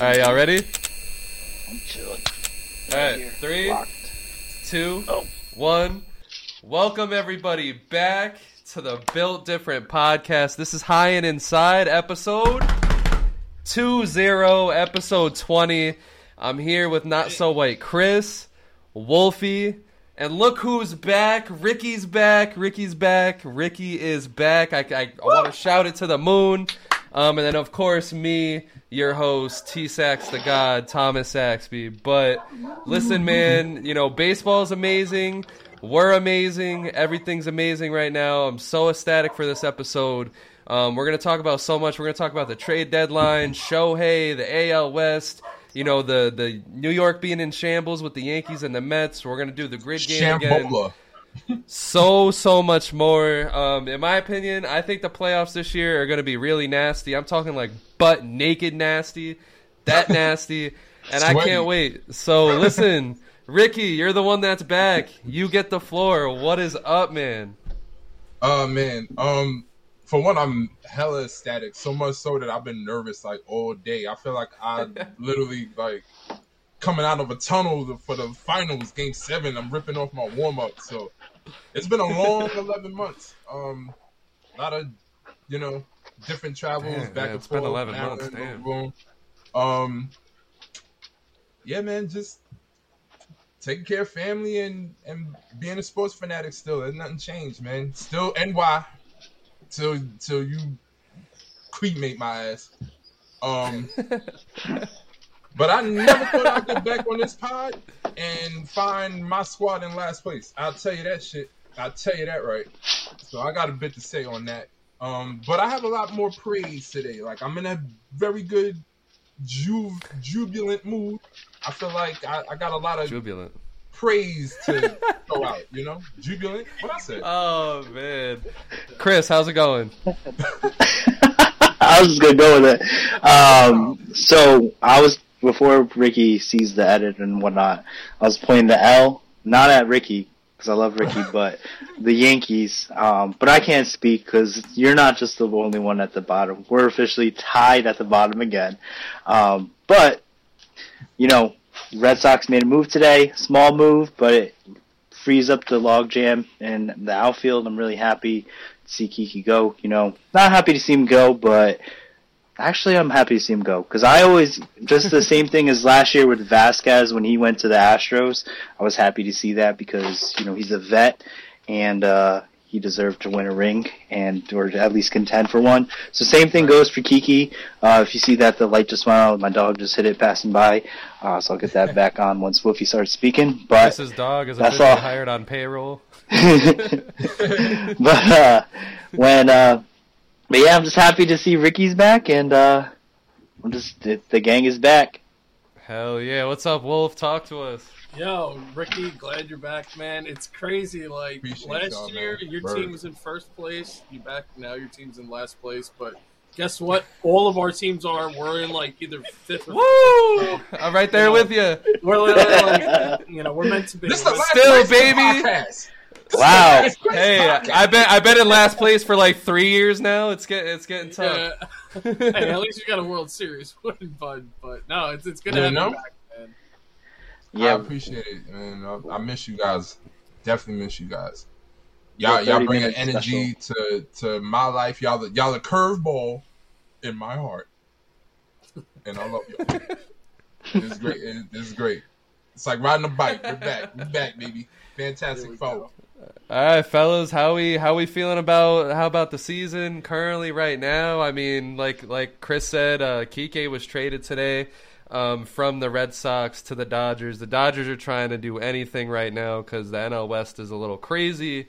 All right, y'all ready? I'm chilling. All right, here, three, locked. two, Oh. one. Welcome everybody back to the Built Different podcast. This is High and Inside episode 20, episode 20. I'm here with Not So White Chris, Wulfy, and look who's back. Rickey's back. Rickey's back. Rickey is back. I, I, I want to shout it to the moon. Um, and then, of course, me, your host, T Sax the God, Thomas Saxby. But listen, man, you know, baseball's amazing. We're amazing. Everything's amazing right now. I'm so ecstatic for this episode. Um, we're going to talk about so much. We're going to talk about the trade deadline, Shohei, the AL West, you know, the, the New York being in shambles with the Yankees and the Mets. We're to do the grid game again Shambola. So so much more. Um, in my opinion, I think the playoffs this year are going to be really nasty. I'm talking like butt naked nasty, that nasty, and I can't wait. So listen, Rickey, you're the one that's back. You get the floor. What is up, man? Oh man. Um for one I'm hella ecstatic. So much so that I've been nervous like all day. I feel like I literally like coming out of a tunnel for the finals, game seven. I'm ripping off my warm up. So it's been a long eleven months. Um a lot of you know, different travels Damn, back and it's been forth. 11 months, damn. boom, boom. Um yeah, man, just taking care of family and and being a sports fanatic still. There's nothing changed, man. Still NY till till you cremate my ass. Um But I never thought I'd get back on this pod and find my squad in last place. I'll tell you that shit. I'll tell you that right. So I got a bit to say on that. Um, but I have a lot more praise today. Like I'm in a very good ju- jubilant mood. I feel like I, I got a lot of Jubilant. praise to throw out. You know, jubilant. What I said? Oh man, Chris, how's it going? I was just gonna go with it. Um, so I was before Rickey sees the edit and whatnot. I was pointing the L not at Rickey because I love Rickey, but the Yankees. Um, but I can't speak because you're not just the only one at the bottom. We're officially tied at the bottom again. Um, but you know, Red Sox made a move today, small move, but it frees up the logjam in the outfield. I'm really happy to see Kiki go. You know, not happy to see him go, but actually I'm happy to see him go because I always just the same thing as last year with Vazquez when he went to the Astros. I was happy to see that because you know he's a vet and uh, he deserved to win a ring and or at least contend for one. So same thing goes for Kiki. Uh, if you see that the light just went out, my dog just hit it passing by, uh, so I'll get that back on once Wulfy starts speaking. But Chris's dog is that's all. hired on payroll. but uh, when uh, but yeah, I'm just happy to see Rickey's back, and uh, I'm just the, the gang is back. Hell yeah! What's up, Wolf? Talk to us. Yo, Rickey, glad you're back, man. It's crazy. Like Appreciate last y'all, year, man. your Word. team was in first place. You back now. Your team's in last place. But guess what? All of our teams are. We're in like either fifth or Woo! I'm right there with you. we're literally like you know we're meant to be. This is the Still, baby. podcast. Wow. Hey. I bet I bet in last place for like three years now. It's getting it's getting tough. Yeah. hey, at least you got a World Series win, bud. But no, it's it's good to Yeah, have no? you back, man. I Yeah, appreciate it, man. I, I miss you guys. Definitely miss you guys. Y'all, Yeah, y'all bring an minutes energy to to my life. Y'all, the, y'all a curveball in my heart, and I love y'all. it's great. It, it's great. It's like riding a bike. We're back. We're back, baby. Fantastic we foe. All right, fellas, how we how we feeling about how about the season currently right now? I mean, like like Chris said, uh, Kike was traded today um, from the Red Sox to the Dodgers. The Dodgers are trying to do anything right now because the NL West is a little crazy.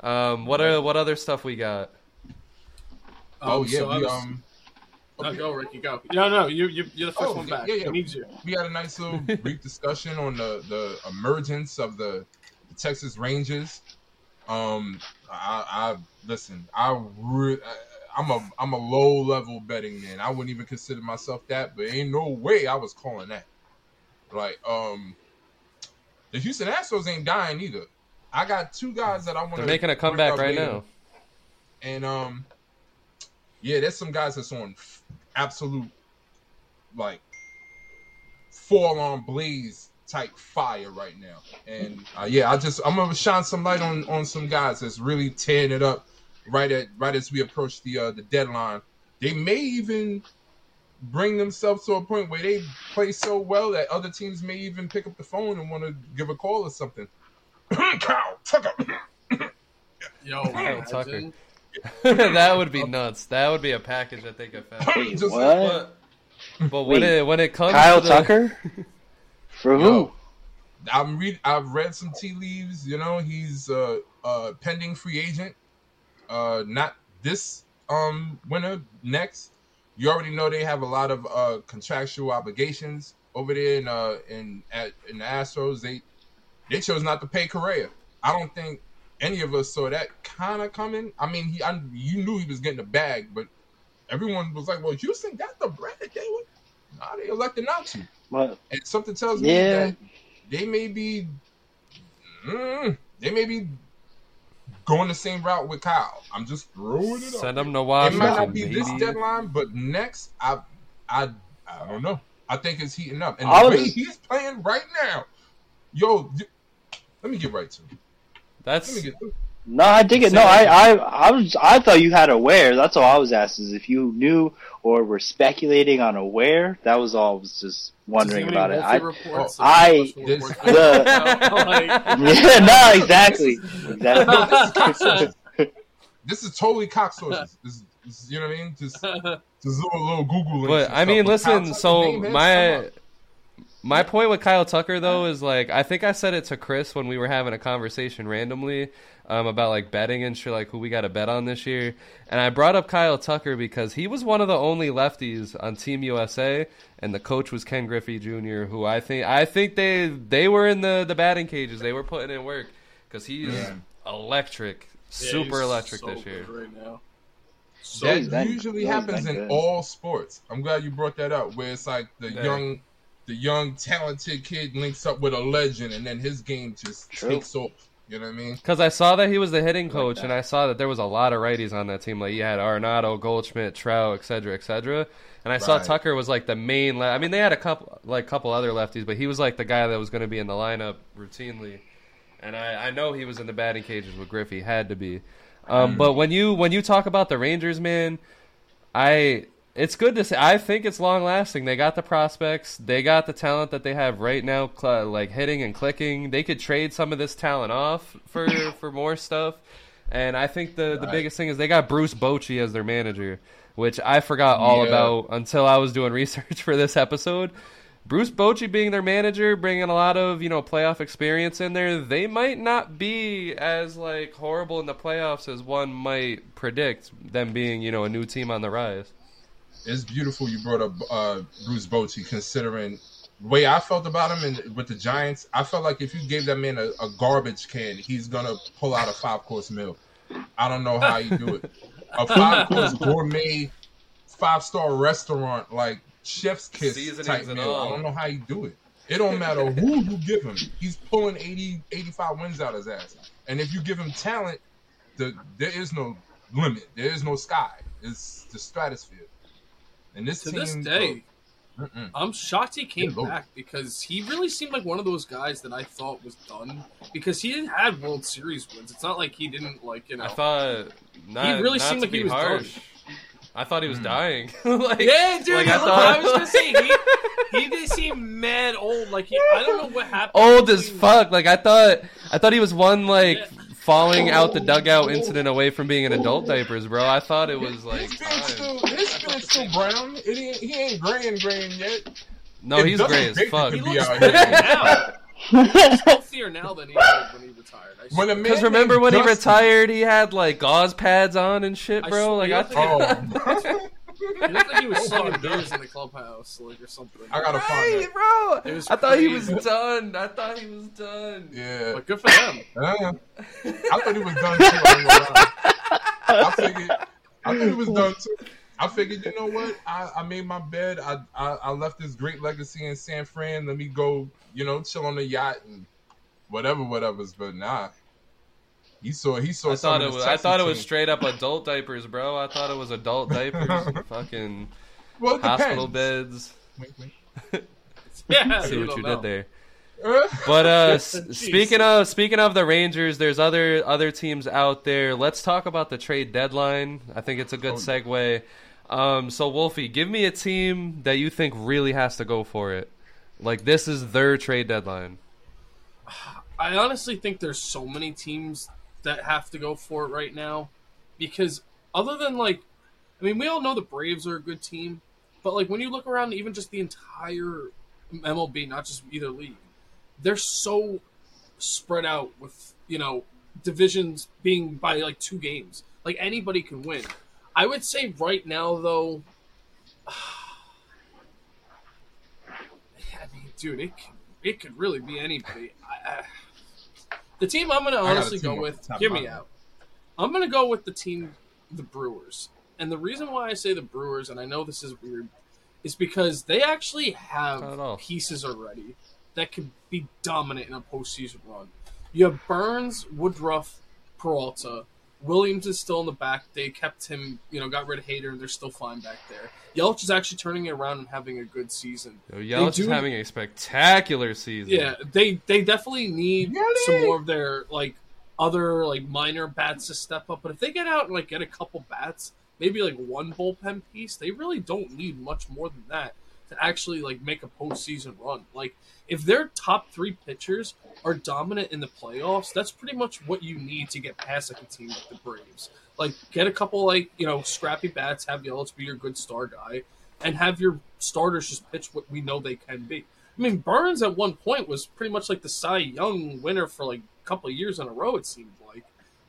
Um, what are what other stuff we got? Oh Um, yeah, so we was- um. No, go, Rickey, go. No, no, you, you, you're the first Oh, one back. yeah, yeah. I need you. we had a nice little brief discussion on the, the emergence of the, the Texas Rangers. Um, I, I listen. I re- I'm a I'm a low level betting man. I wouldn't even consider myself that, but ain't no way I was calling that. Like um, the Houston Astros ain't dying either. I got two guys that I want. They're making a comeback right now. and um, yeah, there's some guys that's on f- absolute like fall on blaze type fire right now. And uh, yeah, I just I'm gonna shine some light on on some guys that's really tearing it up right at right as we approach the uh, the deadline. They may even bring themselves to a point where they play so well that other teams may even pick up the phone and want to give a call or something. Kyle Tucker. Yo, Kyle Tucker. that would be nuts. That would be a package I think I found. Wait, Just- what? But, but when Wait, it when it comes Kyle to the, Tucker? For who? Yo, I'm read. I've read some tea leaves. You know, he's a, a pending free agent. Uh, not this um winter. Next, you already know they have a lot of uh contractual obligations over there in uh in at in the Astros. They they chose not to pay Correa. I don't think any of us saw that kind of coming. I mean, he I, you knew he was getting a bag, but everyone was like, "Well, Houston got the bread. They would." Nah, they elected not to. What? And something tells me Yeah. that they may be, mm, they may be going the same route with Kyle. I'm just throwing it send up. them to It might not be baby. this deadline, but next, I, I, I don't know. I think it's heating up, and I the was- way he's playing right now, yo, let me get right to it. Let That's me get. No, I dig it. No, I, I, I was, I thought you had a where. That's all I was asking. Is if you knew or were speculating on a where. That was all. I was just wondering Too about it. I, reports, oh, I- special the- Like- yeah, no, exactly, exactly. This is totally cock sources. This, this, you know what I mean? Just, just a little, little Google. But I mean, listen. So my my point with Kyle Tucker though is like I think I said it to Chris when we were having a conversation randomly um, about like betting and shit, like who we got to bet on this year. And I brought up Kyle Tucker because he was one of the only lefties on Team USA, and the coach was Ken Griffey Jr., who I think I think they they were in the the batting cages. They were putting in work because he's Yeah. electric, Yeah, super he's electric so this year. good Right now. So that usually he's happens been in all sports. I'm glad you brought that up. Where it's like the Yeah. young, the young talented kid links up with a legend, and then his game just True. takes off. You know what I mean? Because I saw that he was the hitting coach, that. and I saw that there was a lot of righties on that team. Like you had Arenado, Goldschmidt, Trout, et cetera, et cetera. And I saw Tucker was like the main. Le- I mean, they had a couple, like couple other lefties, but he was like the guy that was going to be in the lineup routinely. And I, I know he was in the batting cages with Griffey, had to be. Um, Mm. But when you when you talk about the Rangers, man, I it's good to say. I think it's long lasting. They got the prospects. They got the talent that they have right now, like hitting and clicking. They could trade some of this talent off for for more stuff. And I think the the Right. biggest thing is they got Bruce Bochy as their manager, which I forgot all Yeah. about until I was doing research for this episode. Bruce Bochy being their manager, bringing a lot of you know playoff experience in there, they might not be as like horrible in the playoffs as one might predict. Them being you know a new team on the rise. It's beautiful you brought up uh, Bruce Bochy, considering the way I felt about him and with the Giants. I felt like if you gave that man a, a garbage can, he's gonna pull out a five course meal. I don't know how you do it. A five course gourmet, five star restaurant like chef's kiss Seasonings type meal. I don't know how you do it. It don't matter who you give him. He's pulling 80, 85 wins out of his ass. And if you give him talent, the, there is no limit. There is no sky. It's the stratosphere. And this to team, this day, Mm-mm. I'm shocked he came Good lord. back because he really seemed like one of those guys that I thought was done because he didn't have World Series wins. It's not like he didn't like you know. I thought not, He really not seemed to like be he was harsh. I thought he was Hmm. dying. like, yeah, dude. like, I look, thought- I was gonna say he, he did seem mad old. Like he, I don't know what happened. old as fuck. Like I thought, I thought he was one like falling out the dugout incident away from being in adult diapers, bro. I thought it was like his beard's time. still his beard's still brown. It ain't, he ain't gray and graying yet. No, If he's gray as fuck. He could be looks out now. He's healthier now than he was when he retired. I When a swear. man Because remember named when he retired, he had like gauze pads on and shit, bro. swear, Like I don't thought. Oh, He looked like he was slinging beers in the clubhouse, like or something. I gotta find Right, that. bro. It was I thought he was crazy. done. I thought he was done. Yeah, But good for them. Uh, I thought he was done too. I, ain't gonna lie. I figured, I thought he was done too. I figured, you know what? I, I made my bed. I, I I left this great legacy in San Fran. Let me go, you know, chill on the yacht and whatever, whatever's. But nah, he saw he saw. I thought it was. I thought it was straight up adult diapers, bro. I thought it was adult diapers, fucking Well, hospital beds. Wink, wink. Yeah, See what you know. did there. But uh, speaking of speaking of the Rangers, there's other other teams out there. Let's talk about the trade deadline. I think it's a good Oh. segue. Um, so Wulfy, give me a team that you think really has to go for it. Like this is their trade deadline. I honestly think there's so many teams that have to go for it right now because other than like I mean we all know the Braves are a good team, but like when you look around even just the entire MLB, not just either league, they're so spread out with, you know, divisions being by like two games. Like anybody can win. I would say right now though I mean, dude, it it could really be anybody. I, I, the team I'm going to honestly go with, the hear me out. I'm going to go with the team, the Brewers. And the reason why I say the Brewers, and I know this is weird, is because they actually Not at all. have pieces already that could be dominant in a postseason run. You have Burnes, Woodruff, Peralta. Williams is still in the back. They kept him, you know, got rid of Hader, and they're still fine back there. Yelich is actually turning it around and having a good season. Yo, Yelich do- is having a spectacular season. Yeah, they they definitely need Really? some more of their like other like minor bats to step up. But if they get out and like get a couple bats, maybe like one bullpen piece, they really don't need much more than that to actually like make a postseason run. Like if their top three pitchers are dominant in the playoffs, that's pretty much what you need to get past like a team like the Braves. Like get a couple like you know scrappy bats, have Yelich be your good star guy, and have your starters just pitch what we know they can be. I mean, Burnes at one point was pretty much like the Cy Young winner for like a couple of years in a row. It seemed like,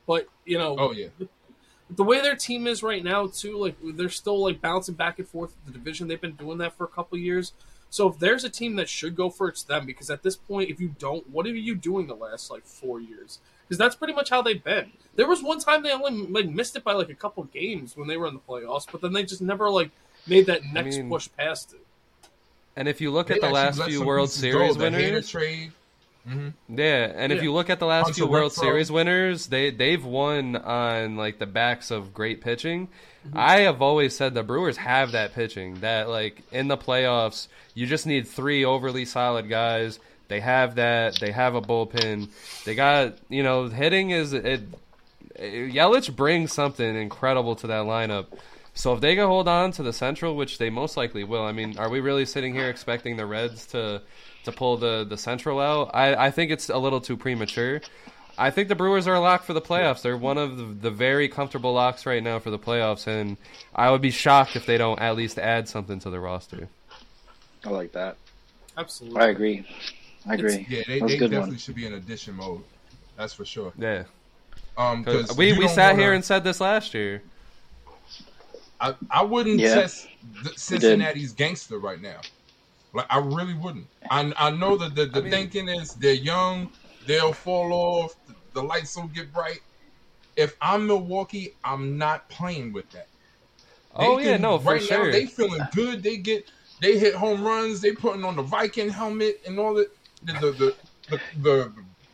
but you know, Oh yeah. The way their team is right now too, like they're still like bouncing back and forth with the division. They've been doing that for a couple years. So if there's a team that should go for it, it's them because at this point, if you don't, what are you doing the last like four years? Because that's pretty much how they've been. There was one time they only like missed it by like a couple games when they were in the playoffs, but then they just never like made that next mean, push past it. And if you look They at the last few World Series go. The Hader winners, trade. Hmm Yeah, and if you look at the last few World. Series winners, they they've won on like the backs of great pitching. Mm-hmm. I have always said the Brewers have that pitching that like in the playoffs, you just need three overly solid guys. They have that. They have a bullpen. They got you know hitting is it. Yelich brings something incredible to that lineup. So if they can hold on to the Central, which they most likely will, I mean, are we really sitting here expecting the Reds to to pull the the Central out? I, I think it's a little too premature. I think the Brewers are a lock for the playoffs. They're one of the, the very comfortable locks right now for the playoffs, and I would be shocked if they don't at least add something to the roster. I like that. Absolutely. I agree. I agree. Yeah, they, they definitely one. should be in addition mode. That's for sure. Yeah, Um, 'Cause because we we sat here and said this last year. I, I wouldn't Yeah. test Cincinnati's gangster right now. Like I really wouldn't. I I know that the, the I mean- thinking is they're young, they'll fall off, the, the lights will get bright. If I'm Milwaukee, I'm not playing with that. They Oh yeah, no, for right sure. Now, they feeling good. They get they hit home runs. They putting on the Viking helmet and all that. The the the, the, the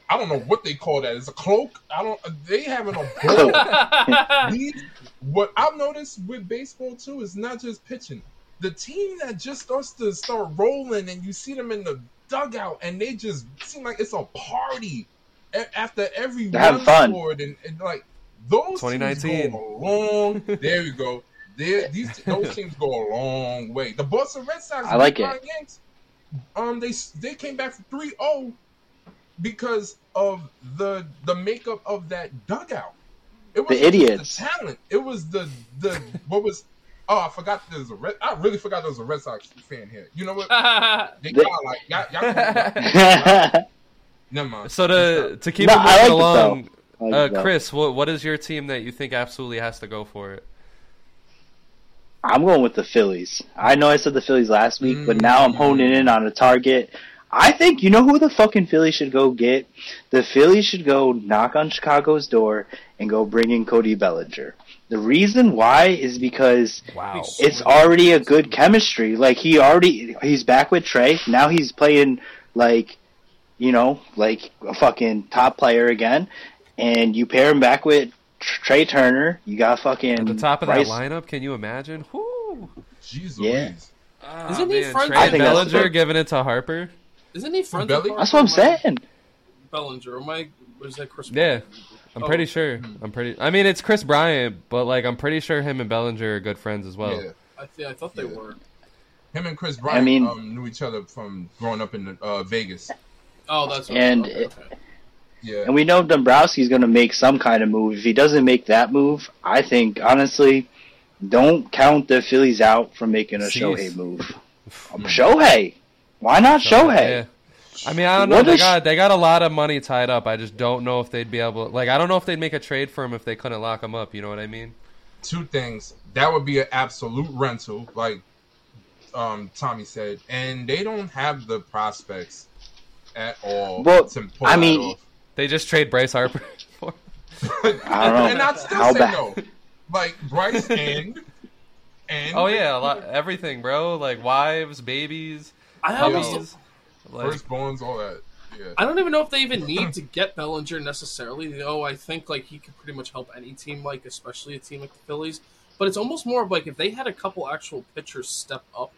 I don't know what they call that. It's a cloak. I don't. They having a ball. These, what I've noticed with baseball too is not just pitching. The team that just starts to start rolling and you see them in the dugout and they just seem like it's a party a- after every They're having run fun. scored and, and like those teams 2019. go a long. there you go. There, these those teams go a long way. The Boston Red Sox, I like it. Yanks, um, they they came back from 3-0 because of the the makeup of that dugout. It wasn't just idiots. The talent. It was the the what was. Oh, I forgot there's a Red. I really forgot there was a Red Sox fan here. You know what? They The- got like y'all, y'all, y'all, Never mind. So to to keep No, it moving like along, like uh. Chris, what what is your team that you think absolutely has to go for it? I'm going with the Phillies. I know I said the Phillies last week, but Mm. now I'm honing in on a target. I think you know who the fucking Phillies should go get. The Phillies should go knock on Chicago's door and go bring in Cody Bellinger. The reason why is because Wow. it's already a good chemistry. Like he already he's back with Trey. Now he's playing like you know, like a fucking top player again. And you pair him back with Trey Turner. You got fucking At the top of Bryce- that lineup, can you imagine? Whoo. Jesus. Yeah. Ah, Isn't he man, friends Trey I think that's Bellinger good. giving it to Harper? Isn't he friends Belly? with That's what I'm Harper? Am I- saying. Bellinger. Am I? Was that Chris? Yeah. I'm Oh. pretty sure. I'm pretty. I mean, it's Kris Bryant, but like I'm pretty sure him and Bellinger are good friends as well. yeah. I, th- I thought they Yeah. were. Him and Kris Bryant I mean- um, knew each other from growing up in uh, Vegas. Oh, that's what And okay, it- Yeah. And we know Dombrowski's going to make some kind of move. If he doesn't make that move, I think honestly, don't count the Phillies out from making a Cease. Shohei move. Shohei, why not Shohei? Yeah. I mean, I don't know. What They is- got they got a lot of money tied up. I just don't know if they'd be able. Like, I don't know if they'd make a trade for him if they couldn't lock him up. You know what I mean? Two things. That would be an absolute rental, like um, Tommy said, and they don't have the prospects at all. Well, to pull I mean, off. They just trade Bryce Harper. for I don't know. and I'd still How say bad- no. Like Bryce and and oh yeah, a lot, everything, bro. Like wives, babies, I almost. Like, firstborns, all that. Yeah. I don't even know if they even need to get Bellinger necessarily. Though I think like he could pretty much help any team, like especially a team like the Phillies. But it's almost more of like if they had a couple actual pitchers step up,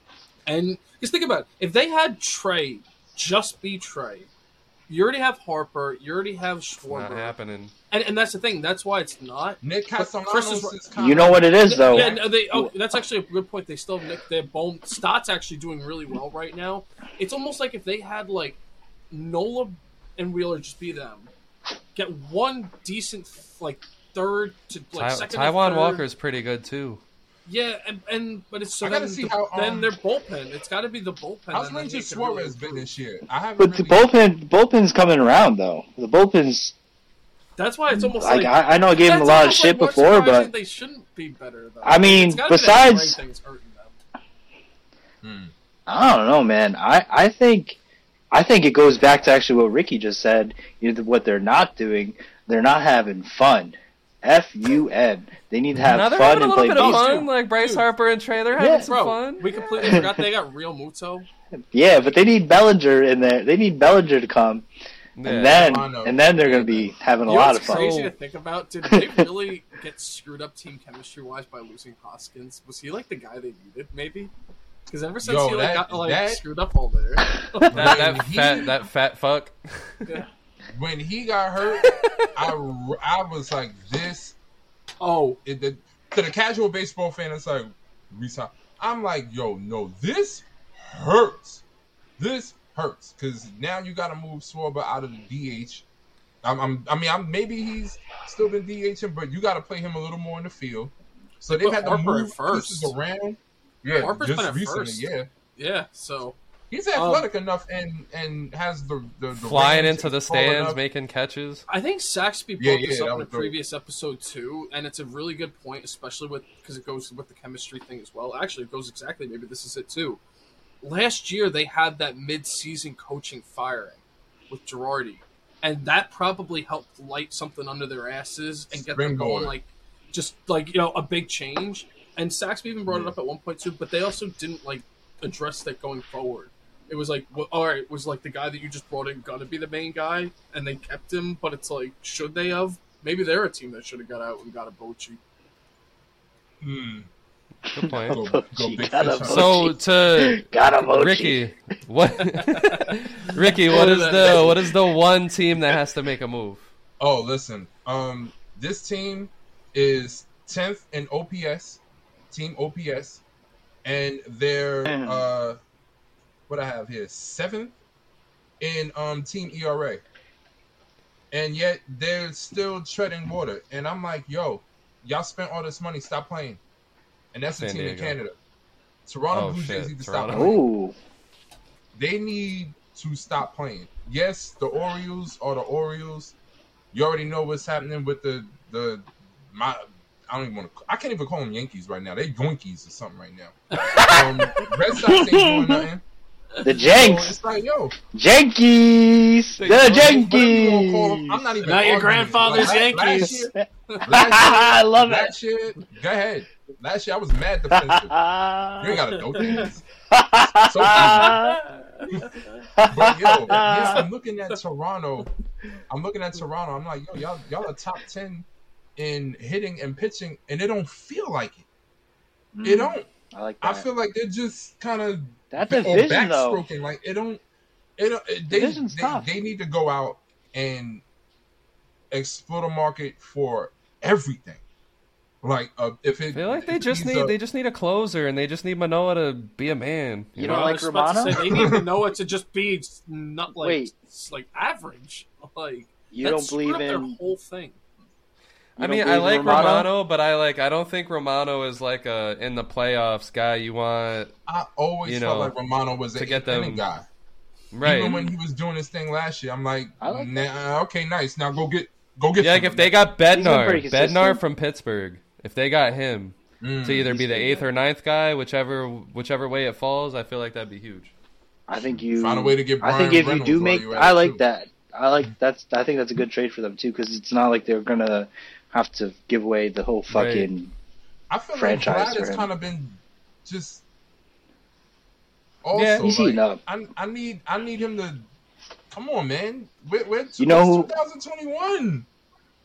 and just think about it, if they had Trey just be Trey, you already have Harper, you already have Schwarber. not Schwarber, happening. and, and that's the thing. That's why it's not. Nick Chris Castellanos is- is kind You know what it is, though. Yeah, no, they. Oh, that's actually a good point. They still have Nick. Their bone Stott's actually doing really well right now. It's almost like if they had like Nola and Wheeler just be them, get one decent like third to like Ty- second. Taijuan Walker is pretty good too. Yeah, and, and but it's so I gotta then, see the- how, then um, their bullpen. It's got to be the bullpen. How's and then Ranger really Suarez been this year? I haven't But the bullpen, bullpen's coming around though. The bullpen's That's why it's almost like like, I, I know I gave him a lot of shit like before, but they shouldn't be better. Though. I mean, It's gotta be that besides- thing's hurting them. Hmm. I don't know, man. I, I think I think it goes back to actually what Rickey just said. You know, what they're not doing, they're not having fun. F U N. They need to have now they're fun having a and little play bit of baseball. fun. Like Bryce Dude. Harper and Trey, they're having Yeah. some Bro, fun. we completely forgot they got Realmuto. Yeah, but they need Bellinger in there. They need Bellinger to come, Yeah. and then oh, I and then they're going to be having a You know lot what's of fun. crazy So- to think about? Did they really get screwed up team chemistry wise by losing Hoskins? Was he like the guy they needed? Maybe because ever since Yo, he like that- got like that- screwed up all there. that, that fat that fat fuck. When he got hurt, I, I was like, this. oh, It, the, to the casual baseball fan, it's like, resign. I'm like, yo, no, this hurts. This hurts because now you got to move Schwarber out of the DH. I'm, I'm, I mean, I'm, maybe he's still been DHing, but you got to play him a little more in the field. So They they've put had to Harper at move first. pieces around. Yeah, Harper's just been at recently, first. yeah. yeah. So He's Um, athletic enough and and has the the, the Flying into the stands, enough. making catches. I think Saxby brought Yeah, this up that in a was dope. previous episode too, and it's a really good point, especially with because it goes with the chemistry thing as well. Actually, it goes exactly. Maybe this is it too. Last year they had that mid-season coaching firing with Girardi, and that probably helped light something under their asses and get them Springboard. going, like just like you know a big change. And Saxby even brought it up at one point too, but they also didn't like address that going forward. It was like, well, all right, was like the guy that you just brought in gonna be the main guy, and they kept him. But it's like, should they have? Maybe they're a team that should have got out and got a Bochy. Hmm. Good point. Go, go big got a fish. So to Got him, Ochi. Rickey, what? Rickey, what is the what is the one team that has to make a move? Oh, listen. Um, this team is tenth in OPS, team OPS, and they're uh, what I have here seventh in um team ERA, and yet they're still treading water. And I'm like, yo, y'all spent all this money, stop playing. And that's the San team in Canada. Toronto Oh, Blue shit. Jays need to stop playing. Ooh, they need to stop playing. Yes, the Orioles are the Orioles. You already know what's happening with the the my. I don't even want to. I can't even call them Yankees right now. They Yoinkies or something right now. Um, Red Sox ain't doing nothing. The So Jenks, it's like, yo, Yankees, the They- whatever you wanna call 'em, Yankees. I'm not even. Not your grandfather's Like, Yankees. Last year, I love it. last year, go ahead. Last year I was mad defensive. You ain't got to know things. So But yo, yes, I'm looking at Toronto. I'm looking at Toronto. I'm like, yo, y'all, y'all are top ten in hitting and pitching, and it don't feel like it. It mm, don't. I like that. I feel like they're just kind of that or division though. Like it don't, it don't. It, they, Division's they, tough. they need to go out and explore the market for everything. Like uh, if it, I feel like they just need a- they just need a closer and they just need Manoah to be a man. You know? don't like was to Romano? say, they need Manoah to just be not like Wait. like average. Like You don't believe up their in. whole thing. You I mean, I like Romano? Romano? but I like I don't think Romano is like a in the playoffs guy. You want I always you felt like Romano was to a get get them- guy. right? Even when he was doing his thing last year, I'm like, I like nah, okay, nice. Now go get, go get. yeah, like if they got Bednar. Bednar from Pittsburgh, if they got him Mm, to either be the eighth yeah. or ninth guy, whichever whichever way it falls, I feel like that'd be huge. I think you Find a way to get I think Bryan if you do make, you're I like too. that. I like that's. I think that's a good trade for them too, because it's not like they're gonna have to give away the whole fucking Right. fucking. I feel franchise like Vlad has kind of been just. Also, Yeah, he's like, heating up. I, I need I need him to come on, man. We're, we're You know who- 2021.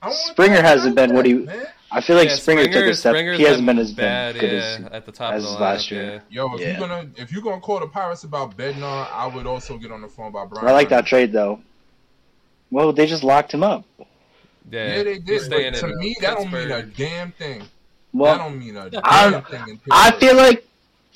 I want Springer hasn't been what he- man. I feel like Yeah, Springer, took a step. Springer's he hasn't been as bad, good yeah, as. at the top as of the last lineup, year. Yo, if Yeah. you're gonna if you're gonna call the Pirates about Bednar, I would also get on the phone about Bryan. I like that trade though. Well, they just locked him up. Yeah, Yeah, they did. But to me, that don't mean a damn thing. that Well, don't mean a damn I'm- thing. In I feel like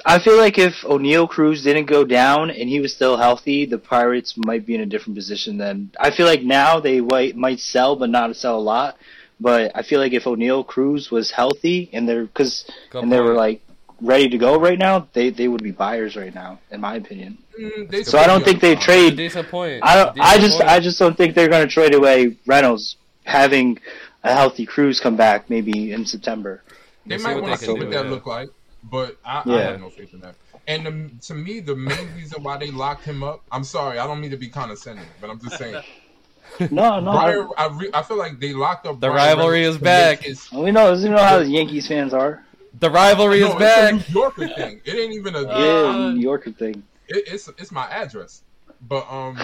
I feel like if Oneil Cruz didn't go down and he was still healthy, the Pirates might be in a different position. Then I feel like now they might might sell, but not sell a lot. But I feel like if Oneil Cruz was healthy and they're because Good and they were like ready to go right now, they they would be buyers right now, in my opinion. Mm, So I don't think they trade. decent point. I don't. Decent I just. point. I just don't think they're going to trade away Reynolds having a healthy Cruz come back maybe in September. They We'll might what want they to can see what that yeah. look like, but I, I have no faith in that. And the, to me, the main reason why they locked him up, I'm sorry, I don't mean to be condescending, but I'm just saying. No, no. Bryan, I, re, I feel like they locked up. The Bryan rivalry Reynolds is back. his- we know. You know how the Yankees fans are. The rivalry No, is it's back. a New Yorker thing. It ain't even a. Yeah, Uh, New Yorker thing. it, it's it's my address. But um,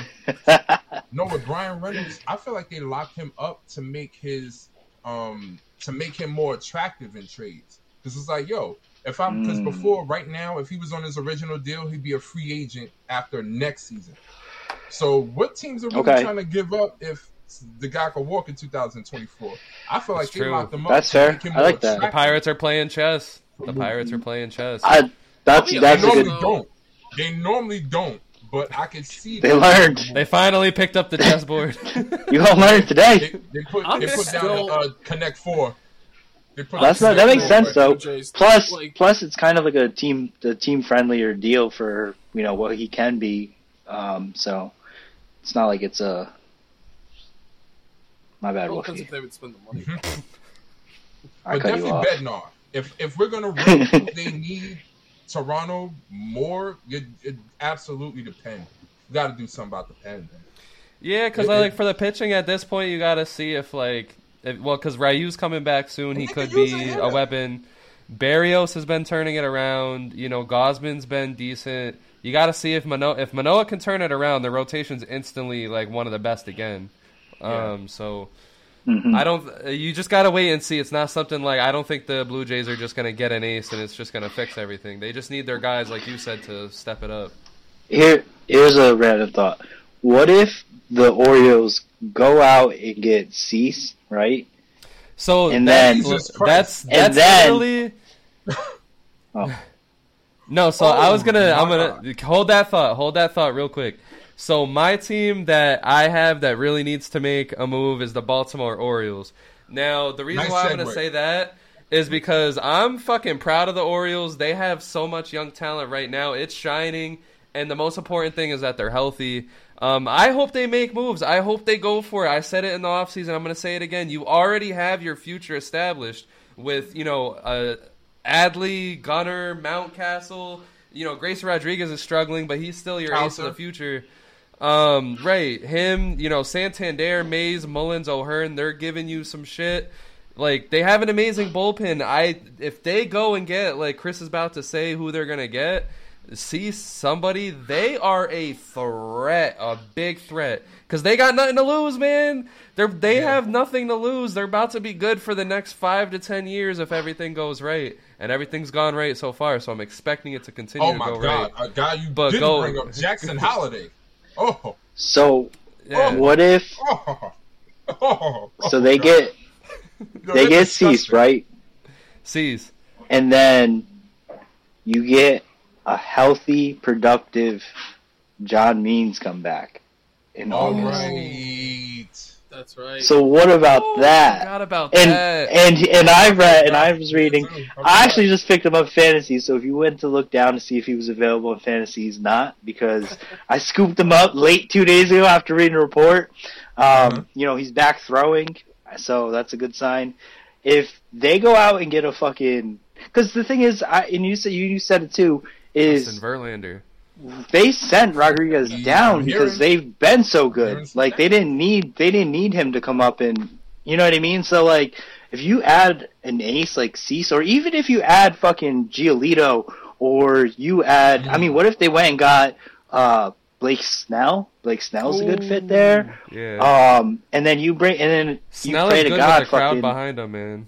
no, with Bryan Reynolds, I feel like they locked him up to make his um to make him more attractive in trades. Because it's like, yo, if I'm because Mm. before right now, if he was on his original deal, he'd be a free agent after next season. So what teams are really Okay. trying to give up if the guy could walk in 2024? I feel like That's they true. locked him up. That's fair. him I more like that. The. Pirates are playing chess. The Pirates are playing chess. I, that's They that's they normally good. good- don't. They normally don't. But I can see They them- learned. They finally picked up the chessboard. You gonna learn today. They, they put they put still- down uh, Connect Four. That's not, that makes sense though. Jays. Plus, Like- plus it's kind of like a team, the team friendlier deal for you know what he can be. Um, so it's not like it's a. My bad, Well, Wulfy. if they would spend the money. I But cut you definitely off. Bednar. If if we're gonna rate who they need Toronto more, it, it absolutely depends. You got to do something about the pen. Man. yeah, because like for the pitching at this point, you got to see if like, if, well, because Ryu's coming back soon, he could use a be a weapon. Berrios has been turning it around. You know, Gausman's been decent. You got to see if Manoah if Manoah can turn it around, the rotation's instantly like one of the best again. Yeah. Um, so Mhm. I don't. You just gotta wait and see. It's not something like I don't think the Blue Jays are just gonna get an ace and it's just gonna fix everything. They just need their guys, like you said, to step it up. Here, here's a random thought. What if the Orioles go out and get Cease, right? So And that's then- Jesus Christ. that's And that's then- literally. Oh. No, so I was gonna. Oh, I'm gonna hold that thought. Hold that thought real quick. So my team that I have that really needs to make a move is the Baltimore Orioles. Now the reason Nice why I'm gonna say that is because I'm fucking proud of the Orioles. They have so much young talent right now. It's shining, and the most important thing is that they're healthy. Um, I hope they make moves. I hope they go for it. I said it in the offseason. I'm going to say it again. You already have your future established with, you know, uh, Adley, Gunnar, Mountcastle. You know, Grace Rodriguez is struggling, but he's still your ace of the future. Um, right, him, you know, Santander, Mays, Mullins, O'Hearn, they're giving you some shit. Like they have an amazing bullpen. I if they go and get like Chris is about to say who they're gonna get, see somebody, they are a threat, a big threat, because they got nothing to lose, man. They're they Yeah. have nothing to lose. They're about to be good for the next five to ten years if everything goes right, and everything's gone right so far. So I'm expecting it to continue Oh to my go god, right. a guy you But didn't go- bring up, Jackson Holiday. Oh, So Yeah. what if? oh, oh, So they get Yo, they get ceased, right? Cease. And then you get a healthy, productive John Means come back in All August. right. That's right. So what about Oh, that? Forgot about And that. and and I read and I was reading. I actually just picked him up fantasy. So if you went to look down to see if he was available in fantasy, he's not because I scooped him up late two days ago after reading a report. Um, Mhm. You know he's back throwing, so that's a good sign. If they go out and get a fucking because the thing is, I and you said you, you said it too Justin is Verlander. They sent Rodriguez down because they've been so good. Like they didn't need they didn't need him to come up and you know what I mean. So like if you add an ace like Cease, or even if you add fucking Giolito, or you add, I mean, what if they went and got uh Blake Snell? Blake Snell's a good fit there. Yeah. Um, and then you bring and then you pray to God, with the crowd fucking behind him, man.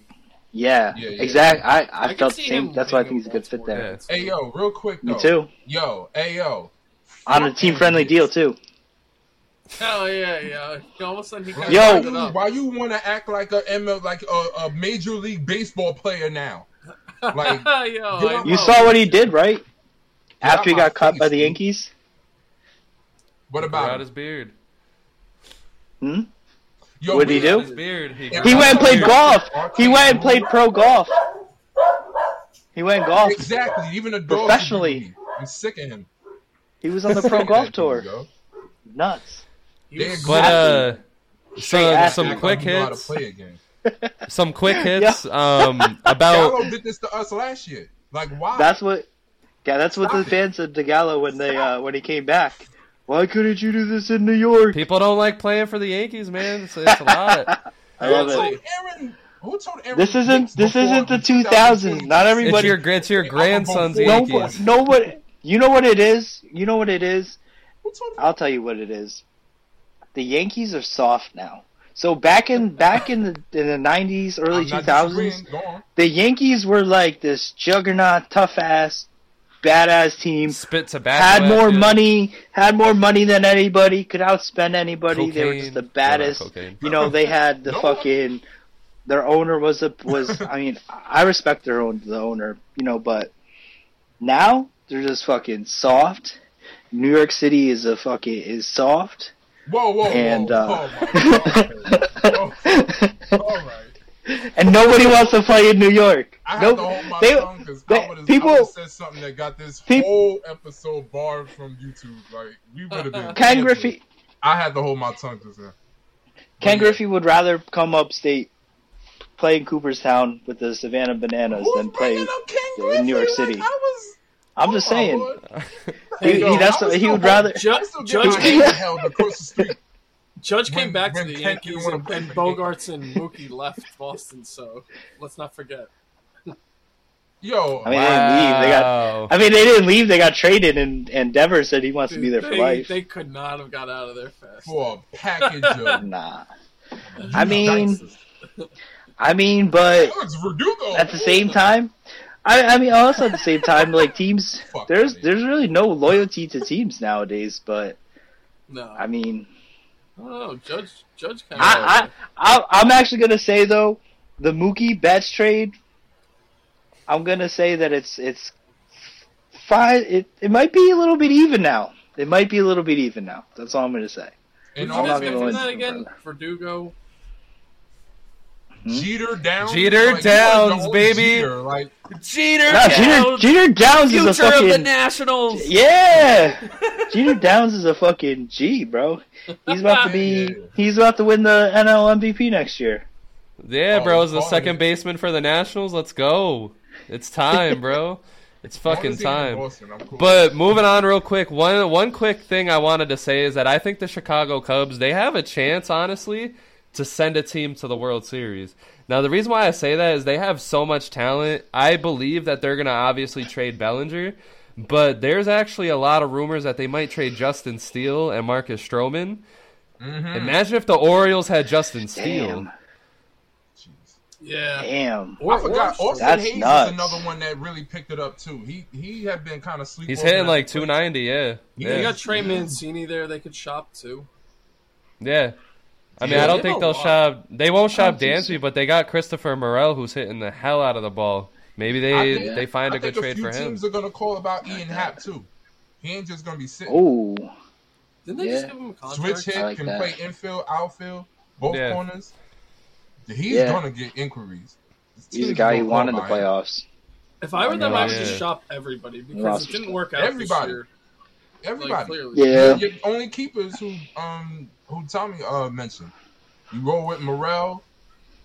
Yeah, Yeah, yeah. exactly. I I, I felt the same. That's why I think he's a good fit there. Yeah. Hey yo, real quick though. Me too. Yo, hey yo. On a team friendly deal too. Hell yeah, yeah. All of a sudden he kind Yo. why of you, why you want to act like a ML, like a, a major league baseball player now? Like, Yo, Get I out You saw what he did, right? Get After he out my got cut face, by the. Yankees. what about out him? his beard. Hmm? Yo, What'd he do? His beard. He, He He went and played beard. golf. He went and played pro golf. He went golf. Exactly. Even a dog. Professionally. should do me. I'm sick of him. He was on the pro golf tour. dude. Nuts. He was- They- But uh, Straight some, athlete. some quick like you know how to hits. Some quick hits. Um, about Gallo did this to us last year. Like, why? That's what. Yeah, that's what the Stop it. fans said to Gallo when they uh, when he came back. Why couldn't you do this in New York? people don't like playing for the Yankees, man. It's, it's a lot. I love who it. told Aaron? Who told Aaron? This isn't this isn't the 2000s. Not It's everybody. your it's your grandson's No, no, Yankees. no, what? You know what it is. You know what it is. Who told him? I'll tell you what it is. The Yankees are soft now. So back in back in the in the nineties, early I'm two not thousands, disagreeing. Go on. the Yankees were like this juggernaut, tough ass, badass team. Spit tobacco. Had more you. money, had more money than anybody, could outspend anybody. They were just the baddest. cocaine. You know, they had the No. fucking. Their owner was a was. I mean, I respect their own the owner. You know, but now they're just fucking soft. New York City is a fucking is soft, Whoa, whoa, and whoa. uh, oh my god. All right. And nobody wants to play in New York. I had Nope. to hold my They- tongue because I would have people- said something that got this Peop- whole episode barred from YouTube. Like we would have been. Uh, uh, uh. Ken. Griffey, I had to hold my tongue just now. Ken But yeah. Griffey would rather come upstate, play in Cooperstown with the Savannah Bananas Who's than play. up Ken in Griffey? New York Like, City. I was. I'm just oh my saying. He, he, that's he would rather. holding- Ju- I still get Judge my held across the street. Judge When- came back to the Ken Yankees and, and for the Yankees. Bogaerts and Mookie left Boston, so let's not forget. Yo, I mean, they didn't leave. They got. I mean, they didn't leave. They got traded, and and Dever said he wants to be there for they, life. They could not have got out of there fast. for a package of. Nah. I mean. I mean, but at the same time, I, I mean, oh, also at the same time, like teams, Fuck there's outta here. there's really no loyalty to teams nowadays. But No, I mean, Know. Judge, Judge kind I, I, I I'm actually gonna say though, the Mookie Betts trade. I'm gonna say that it's it's fine. It it might be a little bit even now. It might be a little bit even now. That's all I'm gonna say. And I'm not gonna that again. Verdugo. Hmm? Jeter Downs. Jeter like, he was the Downs, only baby. Jeter, Like, Jeter Nah, Downs, Jeter Downs is a future of the Nationals. yeah. Jeter Downs is a fucking G, bro. He's about to be. Yeah. He's about to win the NL MVP next year. Yeah, Oh, bro, is the second baseman for the Nationals. Let's go. It's time, bro. It's fucking see him in time. Cool. But moving on real quick, one one quick thing I wanted to say is that I think the Chicago Cubs they have a chance, honestly, to send a team to the World Series. Now the reason why I say that is they have so much talent. I believe that they're gonna obviously trade Bellinger, But there's actually a lot of rumors that they might trade Justin Steele and Marcus Stroman. Mm-hmm. Imagine if the Orioles had Justin Steele. Damn. Yeah. Damn. Or, I forgot. or- Austin That's Hayes nuts. is another one that really picked it up too. He he had been kind of sleeping. He's hitting like 290, yeah. You You Yeah. got Trey Mancini there. They could shop too. yeah. I mean, Yeah, I don't think they'll lot. shop. They won't shop think Dansby, but they got Christopher Morel, who's hitting the hell out of the ball. Maybe they think- they find I a good think trade a few for him. teams are gonna call about Ian Happ too. He ain't just gonna be sitting. Oh, Didn't they just give him a contract? Switch hit like can that. play infield, outfield, both Yeah. corners. He's Yeah. gonna get inquiries. He's a guy gonna you want in the about him. playoffs. If I were them, Yeah. I would just shop everybody because it didn't work out Everybody. this year. Like, Everybody. clearly. Yeah. Your only keepers who um who Tommy uh mentioned. You roll with Morel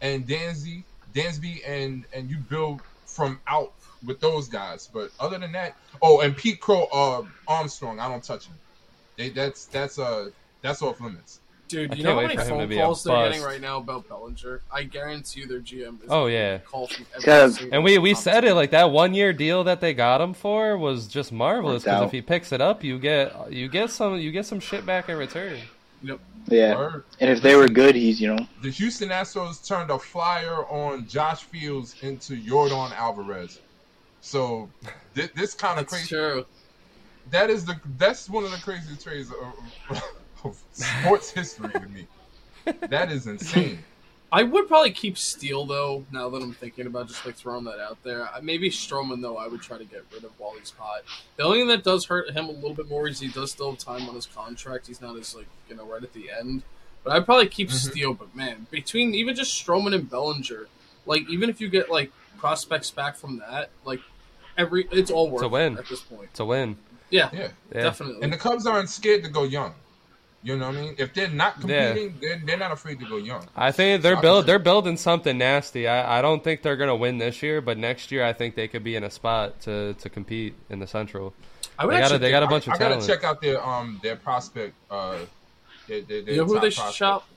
and Dansby, Dansby, and and you build from out with those guys. But other than that, oh, and Pete Crow, uh, Armstrong, I don't touch him. They that's that's uh that's off limits. Dude, you know how wait many for him to phone be calls they're getting right now about Bellinger? I guarantee you their GM is Oh, yeah. call from every And we we said it like that one year deal that they got him for was just marvelous because if he picks it up, you get you get some you get some shit back in return. Yeah. Word. And if they were good, he's you know The Houston Astros turned a flyer on Josh Fields into Yordan Alvarez. So thi- this kind of crazy. true. That is the that's one of the craziest trades of, of sports history to me. That is insane. I would probably keep Steele though. Now that I'm thinking about just like throwing that out there, maybe Stroman though. I would try to get rid of while he's hot. The only thing that does hurt him a little bit more is he does still have time on his contract. He's not as like you know right at the end. But I'd probably keep Mhm. Steele. But man, between even just Stroman and Bellinger, like even if you get like prospects back from that, like every it's all worth a win. it at this point. To win, Yeah, Yeah. yeah. definitely. And the Cubs aren't scared to go young. You know what I mean? If they're not competing, they're, they're not afraid to go young. I think they're Shocker. build they're building something nasty. I, I don't think they're gonna win this year, but next year I think they could be in a spot to, to compete in the Central. I would They got actually a, they got a think- bunch of I gotta check out their um their prospect. Uh, their, their, their You know who top they should shop?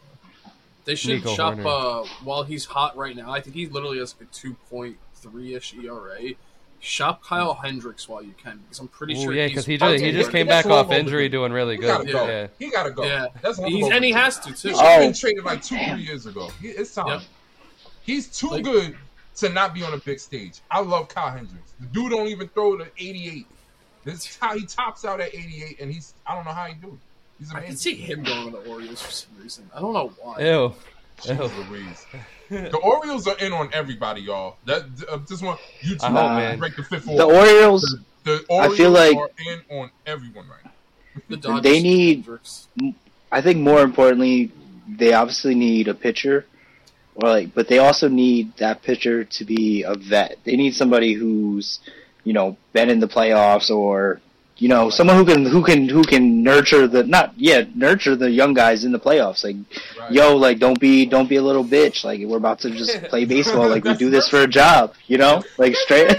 They should Nico shop uh, while he's hot right now. I think he literally has like a two point three ish ERA. Shop Kyle Hendricks while you can because I'm pretty Ooh, sure. yeah, because he just he just came that's back off injury, overdue. doing really He gotta good. go. Yeah, He gotta go. Yeah, That's he's, and he has to He too. should have been Oh. traded like two, three years ago. He, it's time. Yep. He's too Like- good to not be on a big stage. I love Kyle Hendricks. The dude don't even throw the 88. This is how he tops out at 88, and he's I don't know how he do it. He's I can see him going to the Orioles for some reason. I don't know why. ew. Jeez Louise. The Orioles are in on everybody, y'all. That uh, just one you two I hope, man. break the fifth the wall. Orioles. The I Orioles feel like- are in on everyone right now. The Dodgers They need- I think more importantly, they obviously need a pitcher, or like, but they also need that pitcher to be a vet. They need somebody who's, you know, been in the playoffs, or you know, someone who can who can who can nurture the not yeah nurture the young guys in the playoffs. Like, Right. yo, like don't be don't be a little bitch. Like we're about to just play baseball. Like we do this for a job, you know, like straight,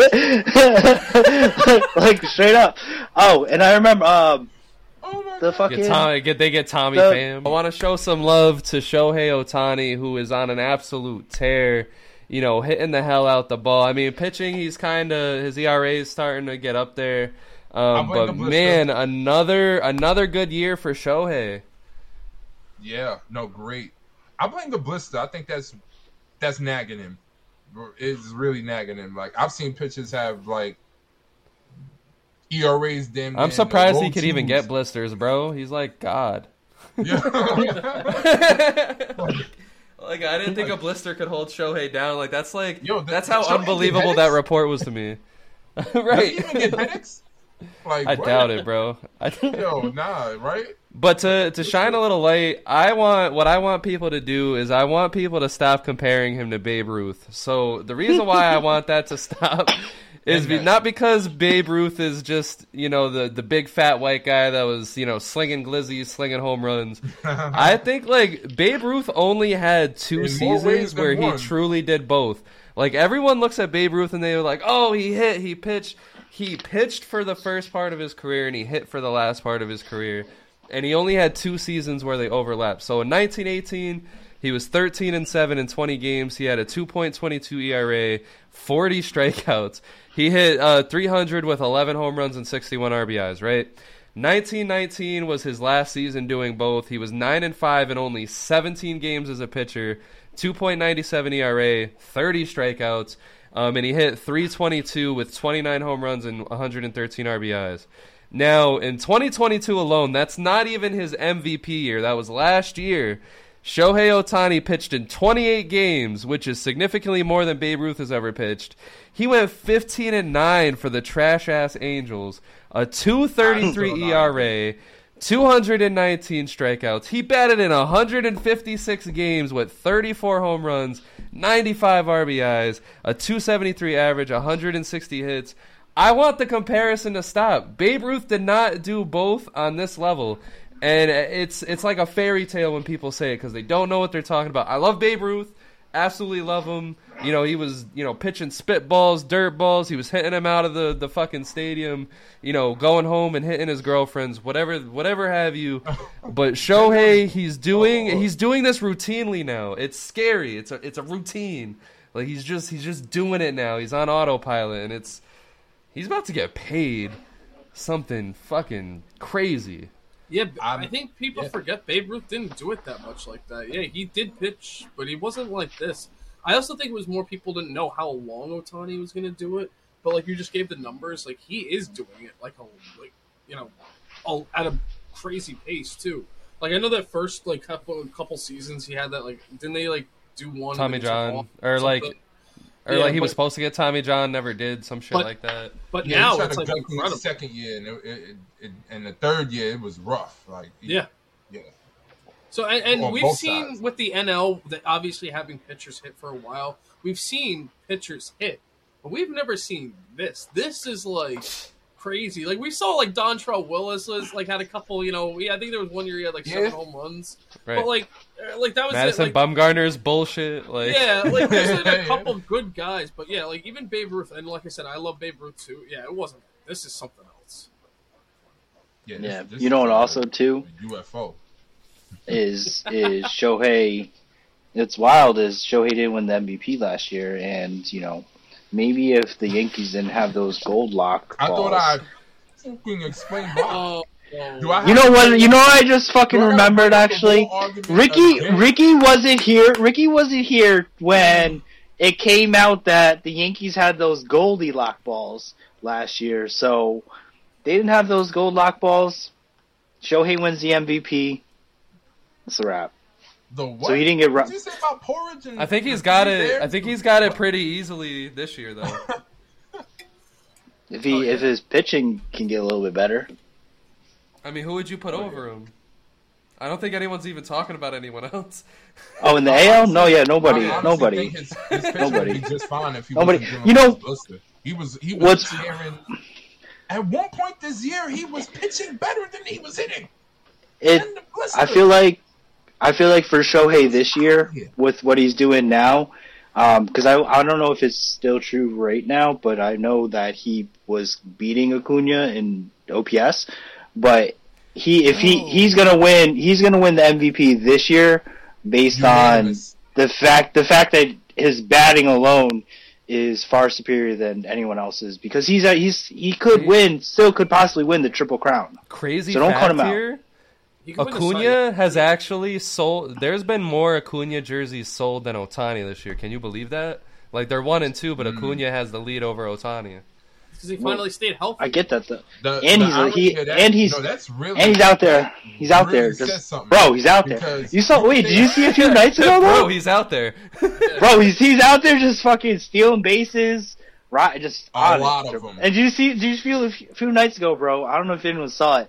like straight up. Oh, and I remember um Oh the fucking Get Tommy, get they get Tommy The- fam. I want to show some love to Shohei Ohtani, who is on an absolute tear. You know, hitting the hell out the ball. I mean, pitching, he's kind of his ERA is starting to get up there. Um, but the blister. man, another another good year for Shohei. Yeah, no, great. I blame the blister. I think that's that's nagging him. It's really nagging him. Like I've seen pitchers have like ERAs. Damn, I'm surprised he could even get blisters, bro. He's like God. Yeah. like I didn't think a blister could hold Shohei down. Like that's like Yo, the- that's how Shohei unbelievable that report was to me. Does he right. even get headaches? Like I what? doubt it, bro. I, Yo, nah, right? But to to shine a little light, I want what I want people to do is I want people to stop comparing him to Babe Ruth. So the reason why I want that to stop is be, not because Babe Ruth is just you know the the big fat white guy that was you know slinging glizzies, slinging home runs. I think like Babe Ruth only had two In seasons than where he truly did both. Like everyone looks at Babe Ruth and they're like, "Oh, he hit, he pitched." He pitched for the first part of his career and he hit for the last part of his career. And he only had two seasons where they overlapped. So in 1918, He was 13 and 7 in 20 games. He had a 2.22 ERA, 40 strikeouts. He hit uh, 300 with 11 home runs and 61 RBIs, right? 1919 was his last season doing both. He was 9 and 5 in only 17 games as a pitcher, 2.97 ERA, 30 strikeouts, um, and he hit 322 with 29 home runs and 113 RBIs. Now, in 2022 alone, that's not even his MVP year. That was last year. Shohei Ohtani pitched in 28 games, which is significantly more than Babe Ruth has ever pitched. He went 15 and 9 for the trash ass Angels, a 233 ERA, 219 strikeouts. He batted in 156 games with 34 home runs, 95 RBIs, a 273 average, 160 hits. I want the comparison to stop. Babe Ruth did not do both on this level. And it's it's like a fairy tale when people say it because they don't know what they're talking about. I love Babe Ruth, absolutely love him. You know, he was you know pitching spitballs, dirt balls. He was hitting him out of the, the fucking stadium. You know, going home and hitting his girlfriends, whatever whatever have you. But Shohei, he's doing he's doing this routinely now. It's scary. It's a it's a routine. Like he's just he's just doing it now. He's on autopilot, and it's he's about to get paid something fucking crazy. Yeah, I'm- I um, think people yeah. forget Babe Ruth didn't do it that much like that. Yeah, he did pitch, but he wasn't like this. I also think it was more people didn't know how long Ohtani was going to do it. But like you just gave the numbers, like he is doing it like a like you know, a, at a crazy pace too. Like I know that first like couple couple seasons he had that like didn't they like do one Tommy and then he took John, or like? Or Yeah, like he was supposed to get Tommy John, never did some shit But- like that. But Yeah, now it's like in the incredible. second year, and, it, it, it, and the third year it was rough. Like he- Yeah. yeah. So and, and we've seen sides. with the NL that obviously having pitchers hit for a while, we've seen pitchers hit, but we've never seen this. This is like crazy. Like we saw like Dontrelle Willis was like had a couple, you know, yeah, I think there was one year he had like seven Yeah. home runs, Right. but like uh, like that was Madison it. Like, Bumgarner's bullshit. Like yeah, like there's like, a yeah. couple good guys, but yeah, like even Babe Ruth, and like I said, I love Babe Ruth too. Yeah, it wasn't. This is something else. Yeah, Yeah, this- this you know is what? a- Also, too, UFO. is is Shohei. It's wild. Is Shohei didn't win the MVP last year, and you know, maybe if the Yankees didn't have those gold lock balls. I balls, thought I fucking explained why. Oh. Do I You know what? You know what I just fucking I remembered bring up the actually. Rickey again? Rickey wasn't here. Rickey wasn't here when it came out that the Yankees had those Goldie lock balls last year. So they didn't have those gold lock balls. Shohei wins the MVP. That's a wrap. The what? So he didn't get What did you say about porridge? And I think he's got it. there? I think he's got it pretty easily this year, though. If he Oh, yeah. if his pitching can get a little bit better. I mean, who would you put oh, over him? I don't think anyone's even talking about anyone else. Oh, in the AL? No, yeah, nobody, I honestly nobody. His, his Nobody. would be just fine if he Nobody. wasn't You know- with the blister. He was he was tearing. At one point this year, he was pitching better than he was hitting. It. And the blister. I feel like I feel like for Shohei this year Yeah. with what he's doing now, um, because I I don't know if it's still true right now, but I know that he was beating Acuna in OPS, but he if he Oh. he's gonna win he's gonna win the MVP this year based on the fact the fact that his batting alone is far superior than anyone else's because he's a, he's he could win still could possibly win the triple crown. Crazy So don't cut him out. here. Acuna has actually sold. There's been more Acuna jerseys sold than Ohtani this year. Can you believe that? Like they're one and two, but Mm. Acuna has the lead over Ohtani. because he finally stayed healthy. I get that though. The, And the he's- he- that- and he's- no, that's really And he's out there. He's out really there. Just, bro, he's out there. You saw? Wait, did you see a few nights ago, Bro, he's out there. Bro, he's he's out there just fucking stealing bases, right? Just A on it. lot of 'em. And did you see? Did you feel a few few nights ago, bro? I don't know if anyone saw it.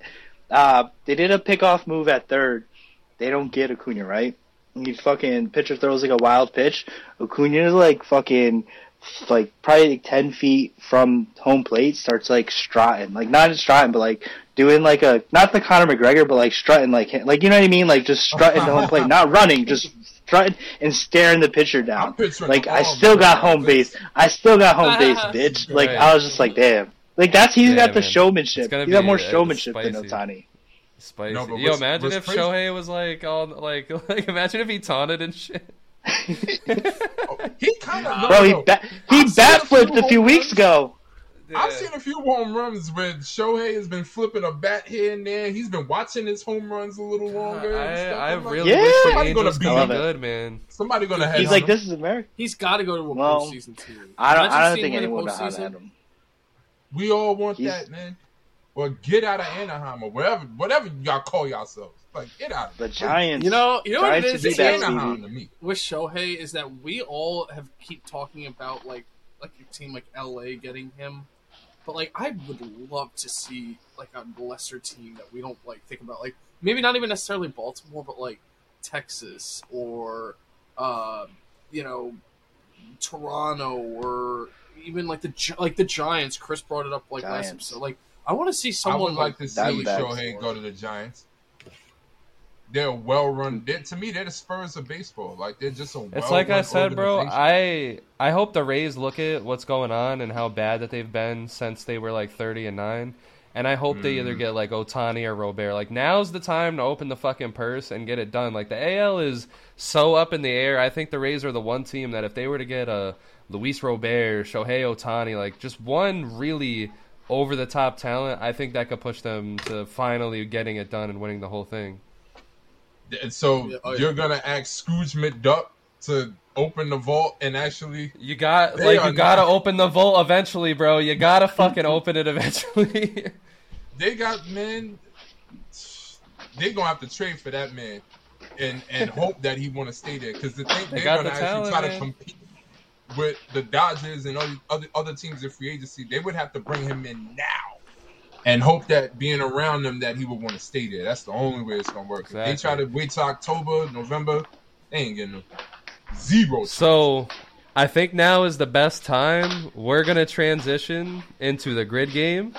Uh, they did a pickoff move at third. They don't get Acuna right. He fucking pitcher throws like a wild pitch. Acuna is like fucking like probably like ten feet from home plate starts like strutting, like not just strutting, but like doing like a not the Conor McGregor, but like strutting like like you know what I mean, like just strutting to home plate, not running, just strutting and staring the pitcher down. Like I still got home base. I still got home base, bitch. Like I was just like, damn. Like that's he's Yeah, got the man. showmanship. He's got more showmanship than. Ohtani. Spicy. No, Yo, what's- imagine what's if crazy- Shohei was like all like like imagine if he taunted and shit. Oh, he kind of Bro, he ba- he I've seen bat a few flipped a few weeks runs. ago. I've seen a few home runs where Shohei has been flipping a bat here and there. He's been watching his home runs a little longer. and stuff. I, I like, really Yeah. wish the Somebody gonna Angels beat him. be good, man. Somebody gonna have He's like, this is America. He's got to go to a Well, postseason team. I don't. Imagine I don't seeing think him in the anyone knows how to hit him. We all want He's- that, man. Or get out of Anaheim or wherever, whatever y'all call yourselves. Like get out of The it. Giants. You know, you know what it Giants is. should It's be that Anaheim to me. with Shohei is that we all have keep talking about like like a team like LA getting him, but like I would love to see like a lesser team that we don't like think about like maybe not even necessarily Baltimore, but like Texas or uh, you know Toronto or even like the like the Giants. Chris brought it up like last Giants. episode. Like I want to see I someone would like to see Diamondbacks. Shohei go to the Giants. They're well run. They're, to me, they're the Spurs of baseball. Like they're just a. It's like I said, bro. I I hope the Rays look at what's going on and how bad that they've been since they were like thirty and nine. And I hope they either Mm. get like Ohtani or Robert. Like now's the time to open the fucking purse and get it done. Like the AL is so up in the air. I think the Rays are the one team that if they were to get a Luis Robert, Shohei Ohtani, like just one really over the top talent, I think that could push them to finally getting it done and winning the whole thing. And so Yeah, oh, yeah. you're gonna ask Scrooge McDuck to open the vault and actually. You got like you gotta not- open the vault eventually, bro. You gotta fucking open it eventually. They got man. They gonna have to trade for that man, and and hope that he want to stay there because the thing They they're got gonna the actually talent, try man. to compete with the Dodgers and other, other other teams in free agency. They would have to bring him in now. And hope that being around them that he would want to stay there. That's the only way it's gonna work. If they try to wait till October, November, they ain't getting them. Zero. so I think now is the best time. We're gonna transition into the grid game.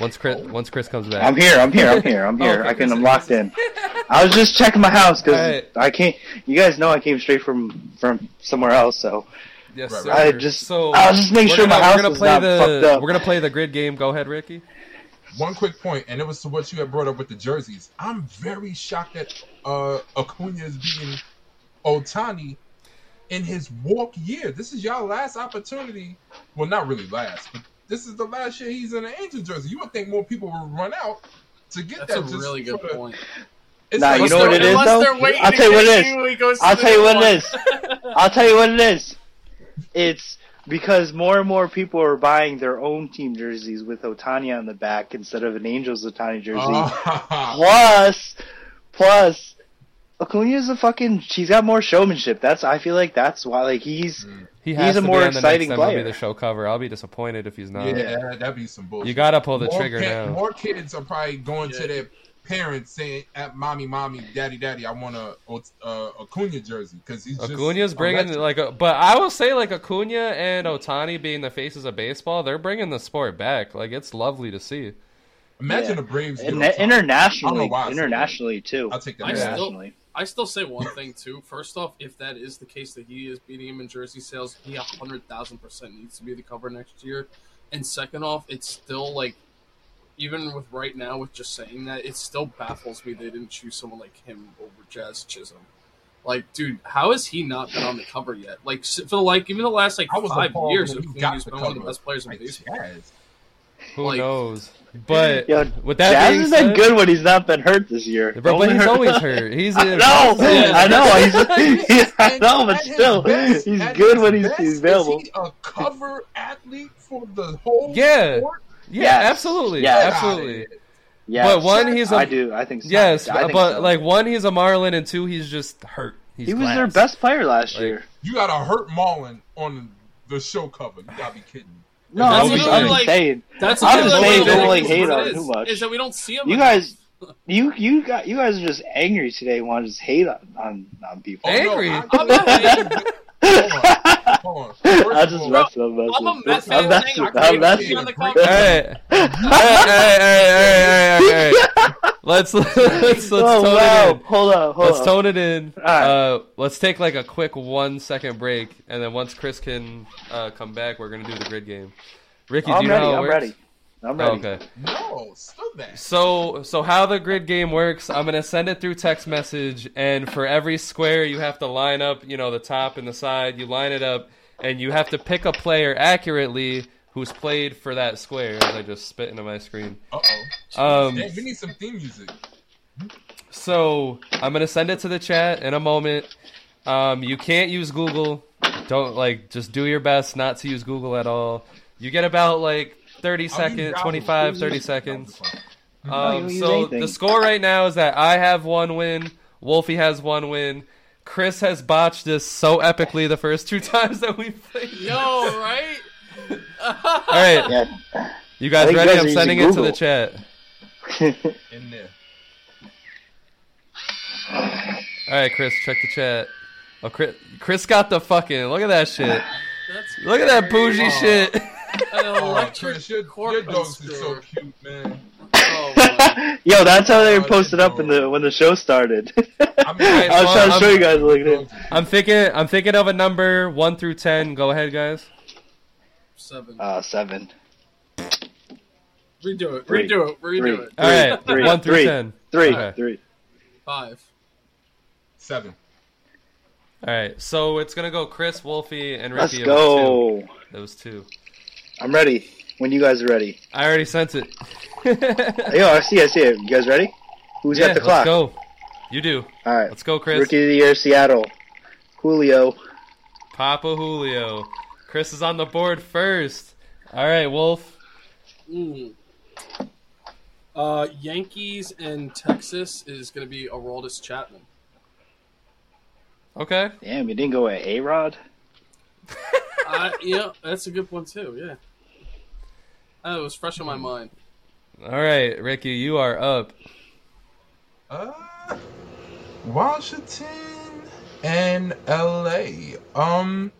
Once Chris once Chris comes back. I'm here. I'm here. I'm here. I'm here. Okay, I can. Chris, I'm locked in. I was just checking my house because Alright. I can't. You guys know I came straight from from somewhere else, so Yes, Right, sir. I just. so I was just making sure gonna, my house we're was play not the fucked up. we're gonna play the grid game. Go ahead, Rickey. One quick point, and it was to what you had brought up with the jerseys. I'm very shocked that uh, Acuna is beating Ohtani in his walk year. This is y'all last opportunity. Well, not really last, but this is the last year he's in an Angel jersey. You would think more people would run out to get That's that. That's a just really good for the- point. It's Nah, you know what it is, though? I'll tell you what it is. you when he goes to I'll tell you what it one. is. I'll tell you what it is. It's because more and more people are buying their own team jerseys with Ohtani on the back instead of an Angels Ohtani jersey. Ah. Plus, plus, Acuna's a fucking. She's got more showmanship. That's. I feel like that's why. Like he's. He He's has a more be on the exciting next MLB player. the show cover. I'll be disappointed if he's not. yeah, that'd be some bullshit. You gotta pull the more trigger kid- now. More kids are probably going Yeah. to their parents saying, "At mommy, mommy, daddy, daddy, I want a uh, Acuna jersey because he's Acuna's a bringing legend." like, a, but I will say like Acuna and Ohtani being the faces of baseball, they're bringing the sport back. Like it's lovely to see. Imagine Yeah. the Braves. get And Ohtani. I internationally, know why I said that. internationally too. I'll take that. I still- internationally. I still say one thing too. First off, if that is the case that he is beating him in jersey sales, he a hundred thousand percent needs to be the cover next year. And second off, it's still like, even with right now, with just saying that, it still baffles me they didn't choose someone like him over Jazz Chisholm. Like, dude, how has he not been on the cover yet? Like, for the like even the last like I five appalled years, when he Acuna's been the one of the best players in Like, baseball. Jazz. Who Like- knows? But Yo, with that Jazz being has said, been good when he's not been hurt this year. Bro, Only but he's hurt- always hurt. He's I know, Yeah. I know. He's, I know, but still, best- he's good when he's, best, he's available. Is he a cover athlete for the whole Yeah. sport? Yeah, Yes. absolutely, Yes. absolutely. Yeah, But one, he's a I do. I think so. yes, I think but so. like one, he's a Marlin, and two, he's just hurt. He's he was their best player last Like, year. You got a hurt Marlin on the show cover. You gotta be kidding. No, That's I'm what just, I'm I'm like- saying. That's I'm another just saying don't, it like, hate on it it too much. Is that we don't see him. You guys, you you got you guys are just angry today. Want to just hate on on, on people. Oh, no, Angry? I- I'm not hating. Hold on. I just all, messing. I'm. I'm a Mets fan. I'm messing. thing. I I'm created messing. it on the cover. Hey, hey, hey, hey, hey, hey, hey. Let's let's let's oh tone wow! it in. Hold on, hold up. Let's on. tone it in. Alright. Uh, let's take like a quick one second break, and then once Chris can uh, come back, we're gonna do the grid game. Rickey, do I'm you ready. know how it I'm works? ready. I'm ready. okay. No, still that. So so how the grid game works, I'm gonna send it through text message and for every square you have to line up, you know, the top and the side, you line it up and you have to pick a player accurately who's played for that square as I just spit into my screen. Uh oh. Um we need some theme music. so I'm gonna send it to the chat in a moment. Um you can't use Google. Don't like just do your best not to use Google at all. You get about like 30 seconds, Yahoo. 25, 30 seconds. Um, so the score right now is that I have one win, Wulfy has one win. Chris has botched this so epically the first two times that we played. Yo, right? All right, Yeah. you guys ready? you guys I'm are sending it using to the chat. In there. All right, Chris, check the chat. Oh, Chris, Chris got the fucking look at that shit. That's Look at that bougie Oh. shit. An Oh, electric Chris, your, your dogs are so cute, man. Oh. Yo, that's how they Oh, were posted up in the when the show started. I, mean, was well, trying to I'm- show you guys LinkedIn. I'm thinking. I'm thinking of a number one through ten. Go ahead, guys. Seven. Uh, seven. redo it. three, Redo it. Redo three. it. All right, three, one through three. ten. Three, Okay. three. Five. Seven. All right, so it's gonna go Chris, Wulfy, and Let's Rickey. It was go. two. That was two. I'm ready. When you guys are ready. I already sense it. Yo, I see, I see it. You guys ready? Who's yeah, got the clock? let's go. You do. All right. Let's go, Chris. Rookie of the year, Seattle. Julio. Papa Julio. Chris is on the board first. All right, Wolf. Mm. Uh, Yankees and Texas is going to be Aroldis Chapman. Okay. Damn, you didn't go at A Rod. uh, yeah, that's a good one too. Yeah, oh, it was fresh on my mind. All right, Rickey, you are up. Uh, Washington and LA. Um,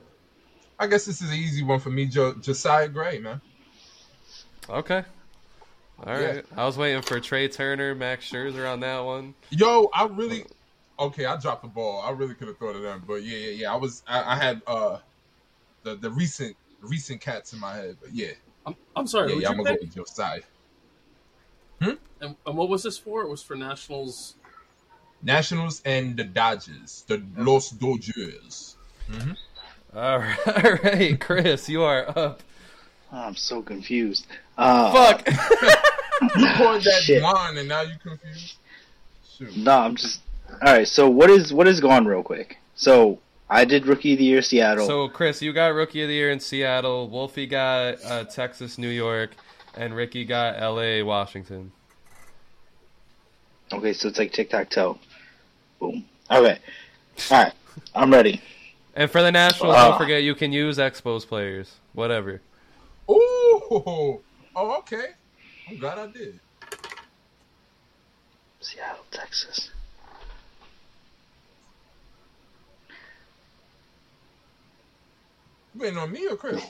I guess this is an easy one for me, jo- Josiah Gray, man. Okay. All right. Yeah. I was waiting for Trey Turner, Max Scherzer on that one. Yo, I really okay. I dropped the ball. I really could have thought of them, but yeah, yeah, yeah. I was, I, I had uh the the recent recent cats in my head, but yeah, I'm, I'm sorry. yeah, yeah. I'm you gonna go pick? with Josiah. And, and what was this for? It was for Nationals. Nationals and the Dodgers, the Los Dodgers. All right, all right, Chris, you are up. Oh, I'm so confused. Uh, Fuck. You poured that Shit. wine and now you confused. Shoot. No, I'm just. All right. So what is what is gone real quick? So I did rookie of the year, Seattle. so, Chris, you got Rookie of the Year in Seattle. Wulfy got uh, Texas, New York, and Ricky got L.A., Washington. okay, so it's like tic tac toe. Boom. Okay. All right. I'm ready. And for the Nationals, Ah. don't forget you can use Expos players. Whatever. Ooh, oh, okay. I'm glad I did. Seattle, Texas. You waiting on me or Chris?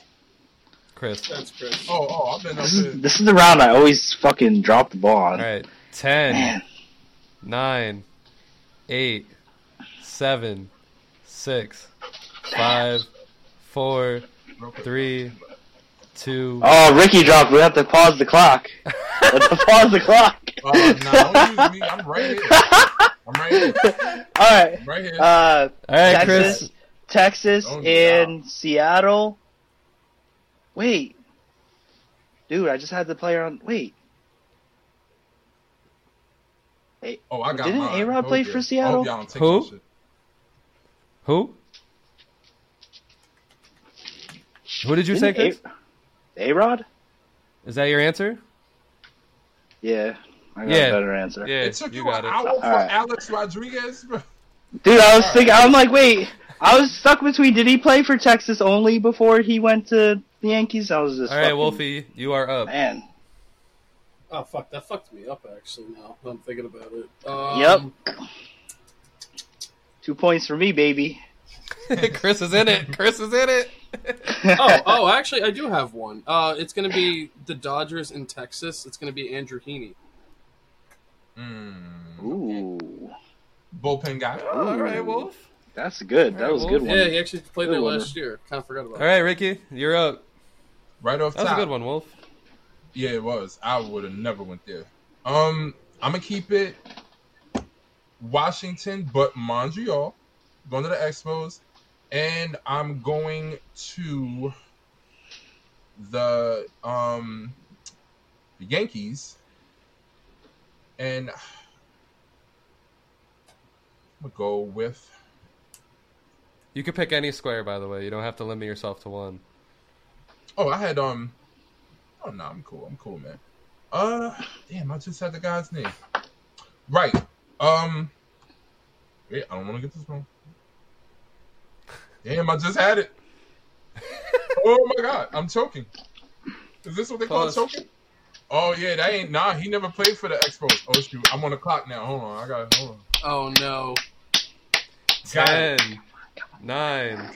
Chris. That's Chris. Oh, oh, I've been up This here. is this is the round I always fucking drop the ball on. All right. 10, Man, 9, 8, 7, 6, 5, 4, 3, 2. Oh, Rickey dropped. We have to pause the clock. Let's pause the clock. Uh, nah, don't use me. I'm right here. I'm right here. All right. I'm right here. Uh, All right, Texas, Chris. Texas, Oh, and Seattle. Wait, dude, I just had the player on. Wait, Hey, oh, I got didn't mine. A-Rod play Hope for Seattle? hope y'all don't take Who? Who? Who did you say, Chris? A Rod? Is that your answer? Yeah, I got Yeah. a better answer. It Yeah, took you you, got an it. hour for Alright. Alex Rodriguez, bro. Dude, I was thinking. I'm like, wait. I was stuck between. Did he play for Texas only before he went to the Yankees? I was just. All right, fucking- Wulfy, you are up. Man, Oh fuck, that fucked me up actually. Now I'm thinking about it. Um, Yep. two points for me, baby. Chris is in it. Chris is in it. oh, oh, actually, I do have one. Uh, it's gonna be the Dodgers in Texas. It's gonna be Andrew Heaney. Mm, Ooh, bullpen guy. All right, Wolf. That's good. That was a good one. Yeah, he actually played Good there one. last year. Kind of forgot about. All right, Rickey, you're up. Right off That was a good one, Wolf. Yeah, it was. I would have never went there. Um, I'm gonna keep it Washington, but Montreal. Going to the Expos, and I'm going to the um the Yankees, and I'm gonna go with You could pick any square, by the way. You don't have to limit yourself to one. Oh, I had um. Oh no, I'm cool. I'm cool, man. Uh, damn, I just had the guy's name. Right. Um. Wait, I don't want to get this wrong. Damn, I just had it. oh my god, I'm choking. Is this what they call choking? Oh yeah, that ain't nah. He never played for the Expos. Oh shoot, I'm on the clock now. Hold on, I got hold on. Oh no. Got it. Ten, nine,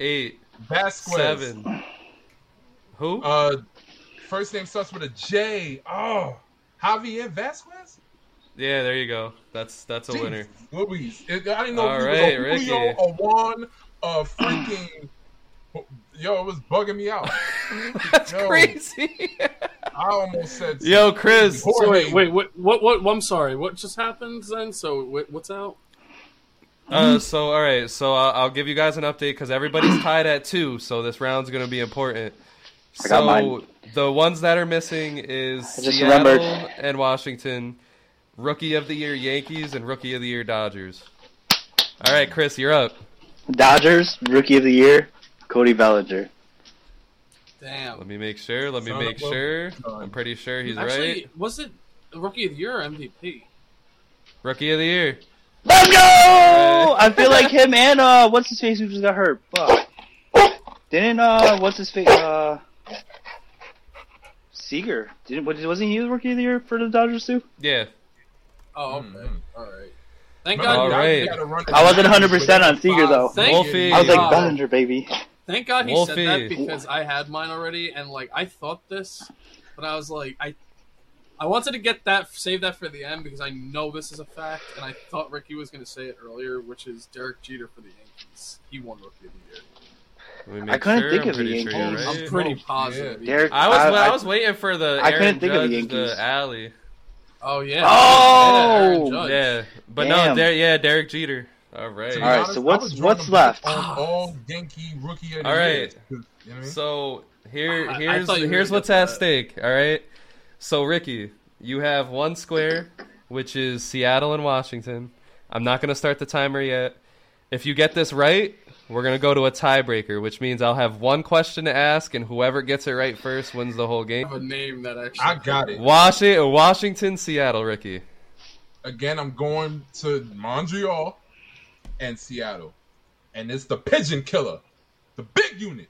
eight, Vazquez. seven. Who? Uh, first name starts with a J. Oh, Javier Vazquez. yeah, there you go. That's that's a Jeez, winner. Louise. It- I didn't know All if right, it was a Julio, a Juan, a freaking. Yo, it was bugging me out. That's Yo. crazy. I almost said. Yo, Chris. Jorge. So wait, wait, what, what, what? I'm sorry. What just happened then? So wait, what's out? Uh, so all right, so I'll, I'll give you guys an update because everybody's tied at two, so this round's gonna be important. I got so mine. the ones that are missing is I just Seattle remembered. and Washington, Rookie of the Year Yankees and Rookie of the Year Dodgers. All right, Chris, you're up. Dodgers, Rookie of the Year, Cody Bellinger. Damn. Let Damn. me make sure. Let me Son make a sure. I'm pretty sure he's Actually, right. was it rookie of the year or MVP? Rookie of the Year. Let's go! I feel like him and uh, what's his face who just got hurt. Fuck. Didn't uh, what's his face uh, Seager? Didn't wasn't he the Rookie of the Year for the Dodgers too? Yeah. Oh, okay. Mhm. All right. Thank Remember, All God. Dodgers right. had a run I wasn't 100% on Seager though. Thank Wulfy. you. I was like God. Bellinger, baby. Thank God he Wulfy. said that because I had mine already, and like I thought this, but I was like, I, I wanted to get that, save that for the end because I know this is a fact, and I thought Rickey was going to say it earlier, which is Derek Jeter for the Yankees. He won Rookie of the Year. I couldn't sure. think I'm of the pretty sure Yankees. right. I'm pretty oh, Yeah. positive. he- Derek- I was I- I, I- was waiting for the I Aaron couldn't think of the Judge, the alley. Oh yeah. Oh! Yeah, Aaron Judge. Yeah, but no, Der- yeah, Derek Jeter. All right. All right. so what's- what's left? blank all Yankee rookie of the All year. right. You know what I mean? So here, I- I here's thought you were here's what's at stake. All right. So Rickey, you have one square, which is Seattle and Washington. I'm not gonna start the timer yet. If you get this right, we're gonna go to a tiebreaker, which means I'll have one question to ask, and whoever gets it right first wins the whole I game. have a name that actually. I got it. Washington, Washington, Seattle, Rickey. Again, I'm going to Montreal and Seattle, and it's the Pigeon Killer, the big unit.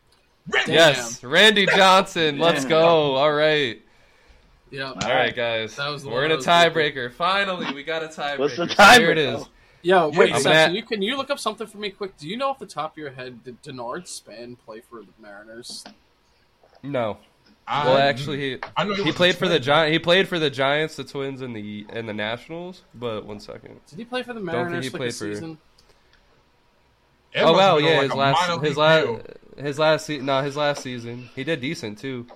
Randy. Yes, Randy Johnson. Let's go. All right. Yeah. All right, guys. That was the We're in a was looking tiebreaker. Finally, we got a tiebreaker. What's the So Here it tiebreaker? is. Yo, wait, I'm Seth, gonna- can you can you look up something for me quick? Do you know off the top of your head did Denard Span play for the Mariners? No. I, Well, actually, he I know he was played for the twin. Gi- He played for the Giants, the Twins, and the and the Nationals. But one second. Did he play for the think Mariners he for like played a for- season? Oh must wow, yeah, like his a last minor his league last his last se- no his last season he did decent too.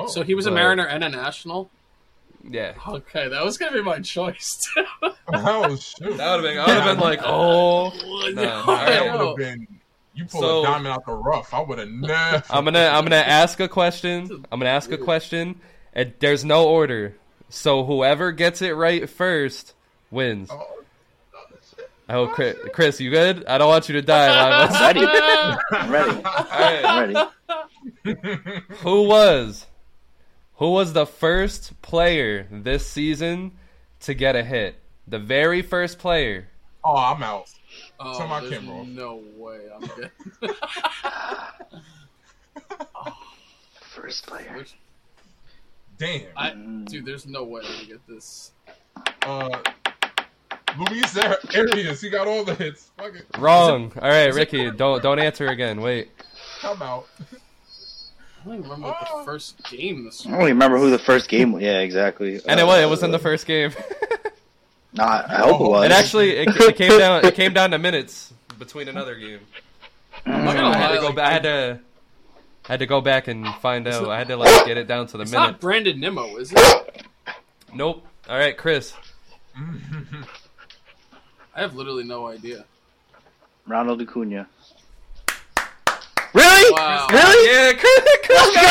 Oh, So he was a Mariner and a National. Yeah, Okay, that was gonna be my choice. Too. oh shoot, that would have been. I would have been like, oh. no, No, that I would have been. You pull So- a diamond out the rough. I would have never. I'm gonna I'm gonna ask a question. I'm gonna ask a question. And there's no order, so whoever gets it right first wins. Oh, I hope Chris, Chris, you good? I don't want you to die. Live. Ready? I'm ready. All right. I'm ready. Who was who was the first player this season to get a hit? The very first player. oh, I'm out. Oh, Turn my camera off. no way I'm getting. First player. Which- Damn. I, dude, there's no way I'm gonna get this. uh, Luis Arraez, he got all the hits. Fuck it. Wrong. All right, Rickey, don't don't answer again. Wait. I'm out. I don't even remember what Oh. the first game this I don't even remember who the first game was. Yeah, exactly. And it was it was in the uh, first game. Not, I hope it was. it actually it, it came down it came down to minutes between another game. I'm not gonna I had to go like, back. I had to I had to go back and find out. I had to like get it down to the It's minute. not Brandon Nimmo, is it? Nope. All right, Chris. I have literally no idea. Ronald Acuna. Really? Wow. Really? Yeah, Chris. Chris Let's go!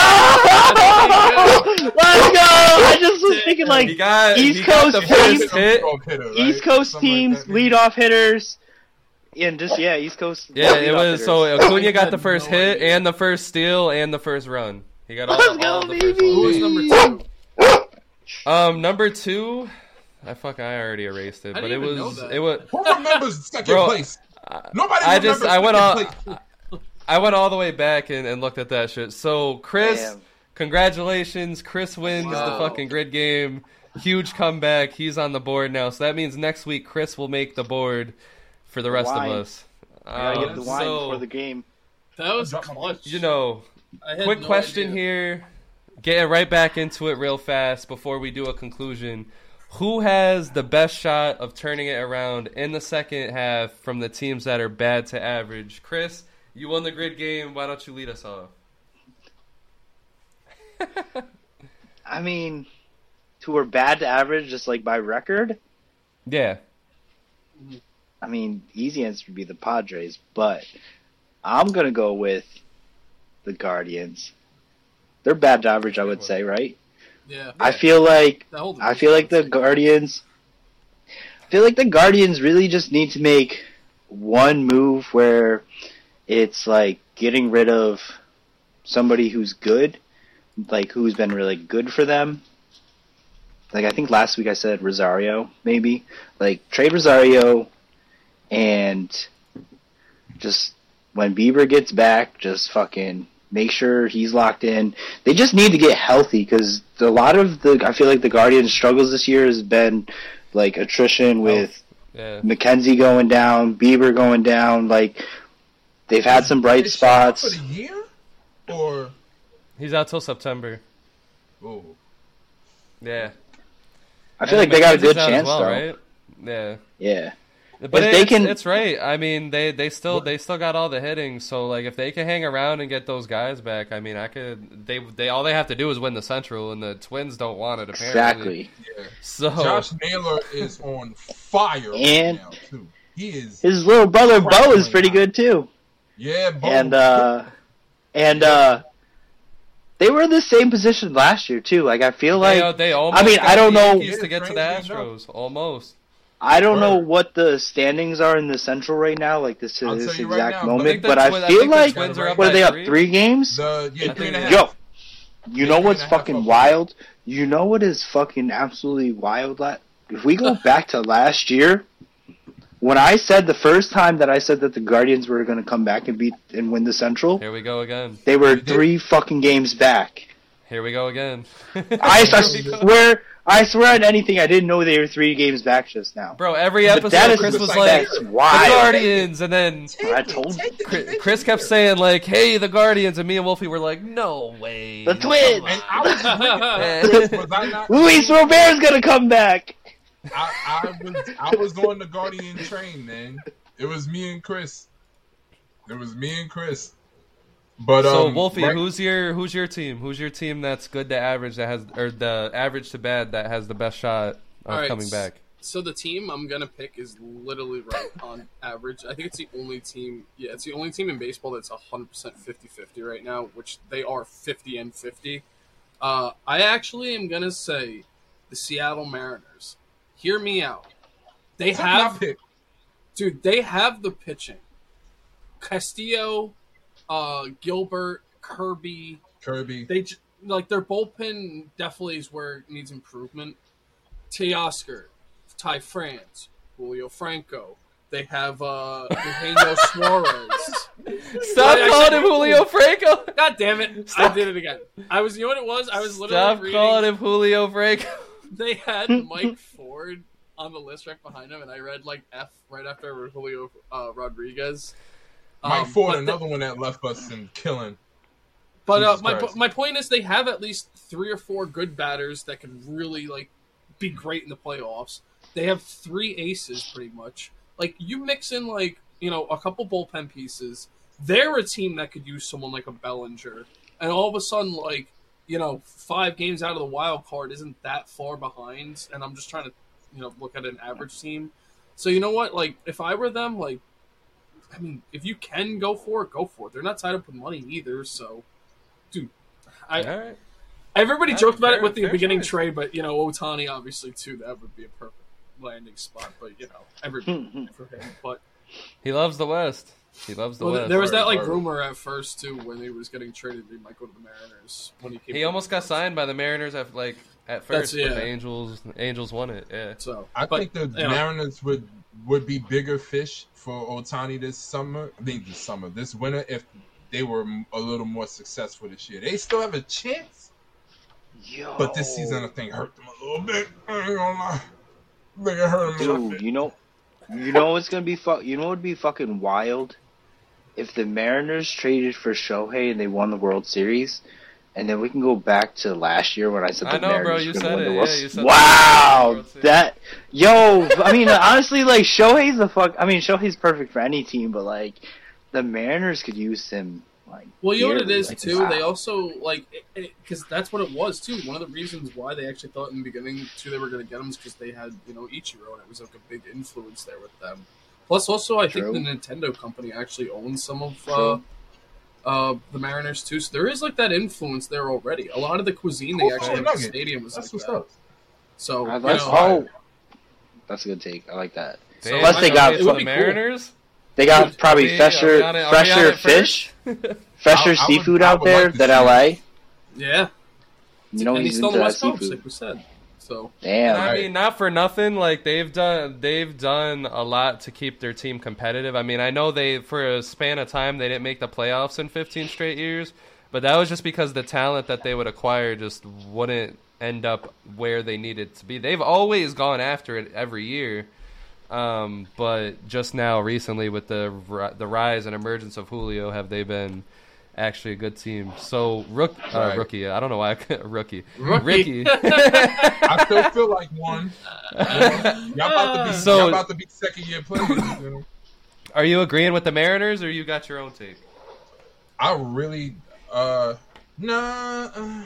Let's go! I just was thinking like got East he got the Coast first team- hit. Hitter, right? East Coast Something teams, like that. leadoff hitters, and just yeah, East Coast. Yeah, it was hitters. so Acuna got the first no hit idea. and the first steal and the first run. He got all, Let's all go, the first baby! Who was number two? Um, number two, I fuck, I already erased it, I but it didn't even was know that. it was. Who remembers second Bro, place? I- Nobody I just I went second all place. I went all the way back and, and looked at that shit. So Chris, Damn. congratulations! Chris wins the fucking grid game. Huge comeback. He's on the board now. So that means next week Chris will make the board for the rest wine. of us. I gotta Um, get the wine so, before the game. That was Drop my- clutch. You know, quick no question idea. here. Getting right back into it real fast before we do a conclusion. Who has the best shot of turning it around in the second half from the teams that are bad to average? Chris, you won the grid game. Why don't you lead us off? I mean, who are bad to average, just like by record. Yeah. I mean, easy answer would be the Padres, but I'm gonna go with the Guardians. They're bad to average, I would say, right? Yeah. I feel like I feel like the Guardians. I feel like the Guardians really just need to make one move where it's like getting rid of somebody who's good, like who's been really good for them. Like I think last week I said Rosario, maybe like trade Rosario, and just when Bieber gets back, just fucking make sure he's locked in. They just need to get healthy because a lot of the I feel like the Guardians' struggles this year has been like attrition with oh, Yeah. McKenzie going down, Bieber going down. Like they've had some bright Is she out spots. for the year, or He's out till September. oh, Yeah. I feel like they got a good McKenzie's out as chance well, though. right? Yeah. Yeah, But it- they it's, can- it's right. I mean, they, they still they still got all the hitting. So like, if they can hang around and get those guys back, I mean, I could. They they all they have to do is win the Central, and the Twins don't want it apparently. exactly. yeah. So Josh Naylor is on fire And- right now too. He is, His little brother Bo is pretty good too. Yeah, Bo. and uh and uh they were in the same position last year too. Like I feel they, like they almost I mean, I don't know- to get to the Astros almost. I don't know what the standings are in the Central right now, like this I'll this you right exact now, moment. think the but I feel the like Twins are up what are they up three? three games? the yeah, three and a half. Yo, you know what's fucking wild? You know what is fucking absolutely wild? If we go back to last year, when I said the first time that I said that the Guardians were going to come back and beat and win the Central, Here we go again. they were three fucking games back. Here we go again. I, I Here go. swear, I swear on anything, I didn't know they were three games back just now. Bro, every episode, that is Chris was like- like, that's the. Guardians, and then I told you. Chris, Chris kept saying like, "Hey, the Guardians," and me and Wulfy were like, "No way." The Twins. I was, was I not? Luis Robert's gonna come back. I, I was I was on the Guardian train, man. It was me and Chris. It was me and Chris. But so um, Wulfy, right- who's your who's your team? Who's your team that's good to average that has or the average to bad that has the best shot of All right, coming back? So the team I'm gonna pick is literally right on average. I think it's the only team. Yeah, it's the only team in baseball that's 100 percent 50-50 right now, which they are 50 and 50. Uh, I actually am gonna say the Seattle Mariners. Hear me out. They That's have, dude. They have the pitching. Castillo, uh, Gilbert, Kirby, Kirby. they like their bullpen definitely is where it needs improvement. Teoscar, Ty France, Julio Franco. They have uh Eugenio Suarez. Stop I calling him Julio Franco. God damn it! I did it again. I was you know what it was? I was literally Stop reading. calling him Julio Franco. They had Mike Ford on the list right behind him, and I read like F right after Julio uh, Rodriguez. Mike Um, Ford, but the- another one that left us in killing. But uh, my Christ. my point is they have at least three or four good batters that can really like be great in the playoffs. They have three aces pretty much. Like you mix in like you know a couple bullpen pieces. They're a team that could use someone like a Bellinger and all of a sudden, like you know, five games out of the wild card isn't that far behind, and I'm just trying to you know look at an average team. So you know what? Like if I were them, like I mean, if you can go for it, go for it. They're not tied up with money either, so dude, I All right. everybody Yeah, joked about fair- it with the beginning choice. trade, but you know, Ohtani obviously too. That would be a perfect landing spot, but you know, everybody for him. But He loves the West. He loves the well, West. there was that like Word. rumor at first too when he was getting traded. He might go to the Mariners when he came. He almost got signed by the Mariners at like at first, That's- but the yeah. Angels Angels won it. Yeah. So I but, think the you know, Mariners would would be bigger fish for Ohtani this summer. I mean, this summer, this winter, if they were a little more successful this year. They still have a chance, Yo. but this season I think hurt them a little bit. I ain't gonna lie. I think it hurt them a little Dude, bit. you know, you know what's gonna be fu- You know what would be fucking wild if the Mariners traded for Shohei and they won the World Series, and then we can go back to last year when I said the I know, bro, Mariners you were gonna said win it, the World yeah, Series. you said wow, Series. that yo. I mean, honestly, like Shohei's the fuck. I mean, Shohei's perfect for any team, but like the Mariners could use him. Like, Well, you know what it is Like, too. wow. They also like because that's what it was too. One of the reasons why they actually thought in the beginning too they were going to get him is because they had you know Ichiro and it was like a big influence there with them. Plus, also I True. think the Nintendo company actually owns some of uh, uh, the Mariners too. So there is like that influence there already. A lot of the cuisine they Oh, actually have at the stadium was That's like what's that. up. So I you know, oh, that's a good take. I like that. So Damn, Unless they got- it's it would the be cool. Mariners. They got Dude, probably Are we- are fresher, we it- are we on fresher fish, fresher I- I would- seafood out there like than see LA. yeah, You know and he's he's still into the that West Coast, seafood. like we said. So Damn. And I Right. mean, not for nothing. Like they've done, they've done a lot to keep their team competitive. I mean, I know they for a span of time they didn't make the playoffs in 15 straight years, but that was just because the talent that they would acquire just wouldn't end up where they needed to be. They've always gone after it every year, um, but just now, recently, with the the rise and emergence of Julio, have they been? Actually, a good team. So, rook, uh, Right. rookie. I don't know why I, rookie. Rookie. Rickey. I still feel like one. Y'all about to be, So- y'all about to be second year players. Are you agreeing with the Mariners, or you got your own take? I really, uh, nah, uh,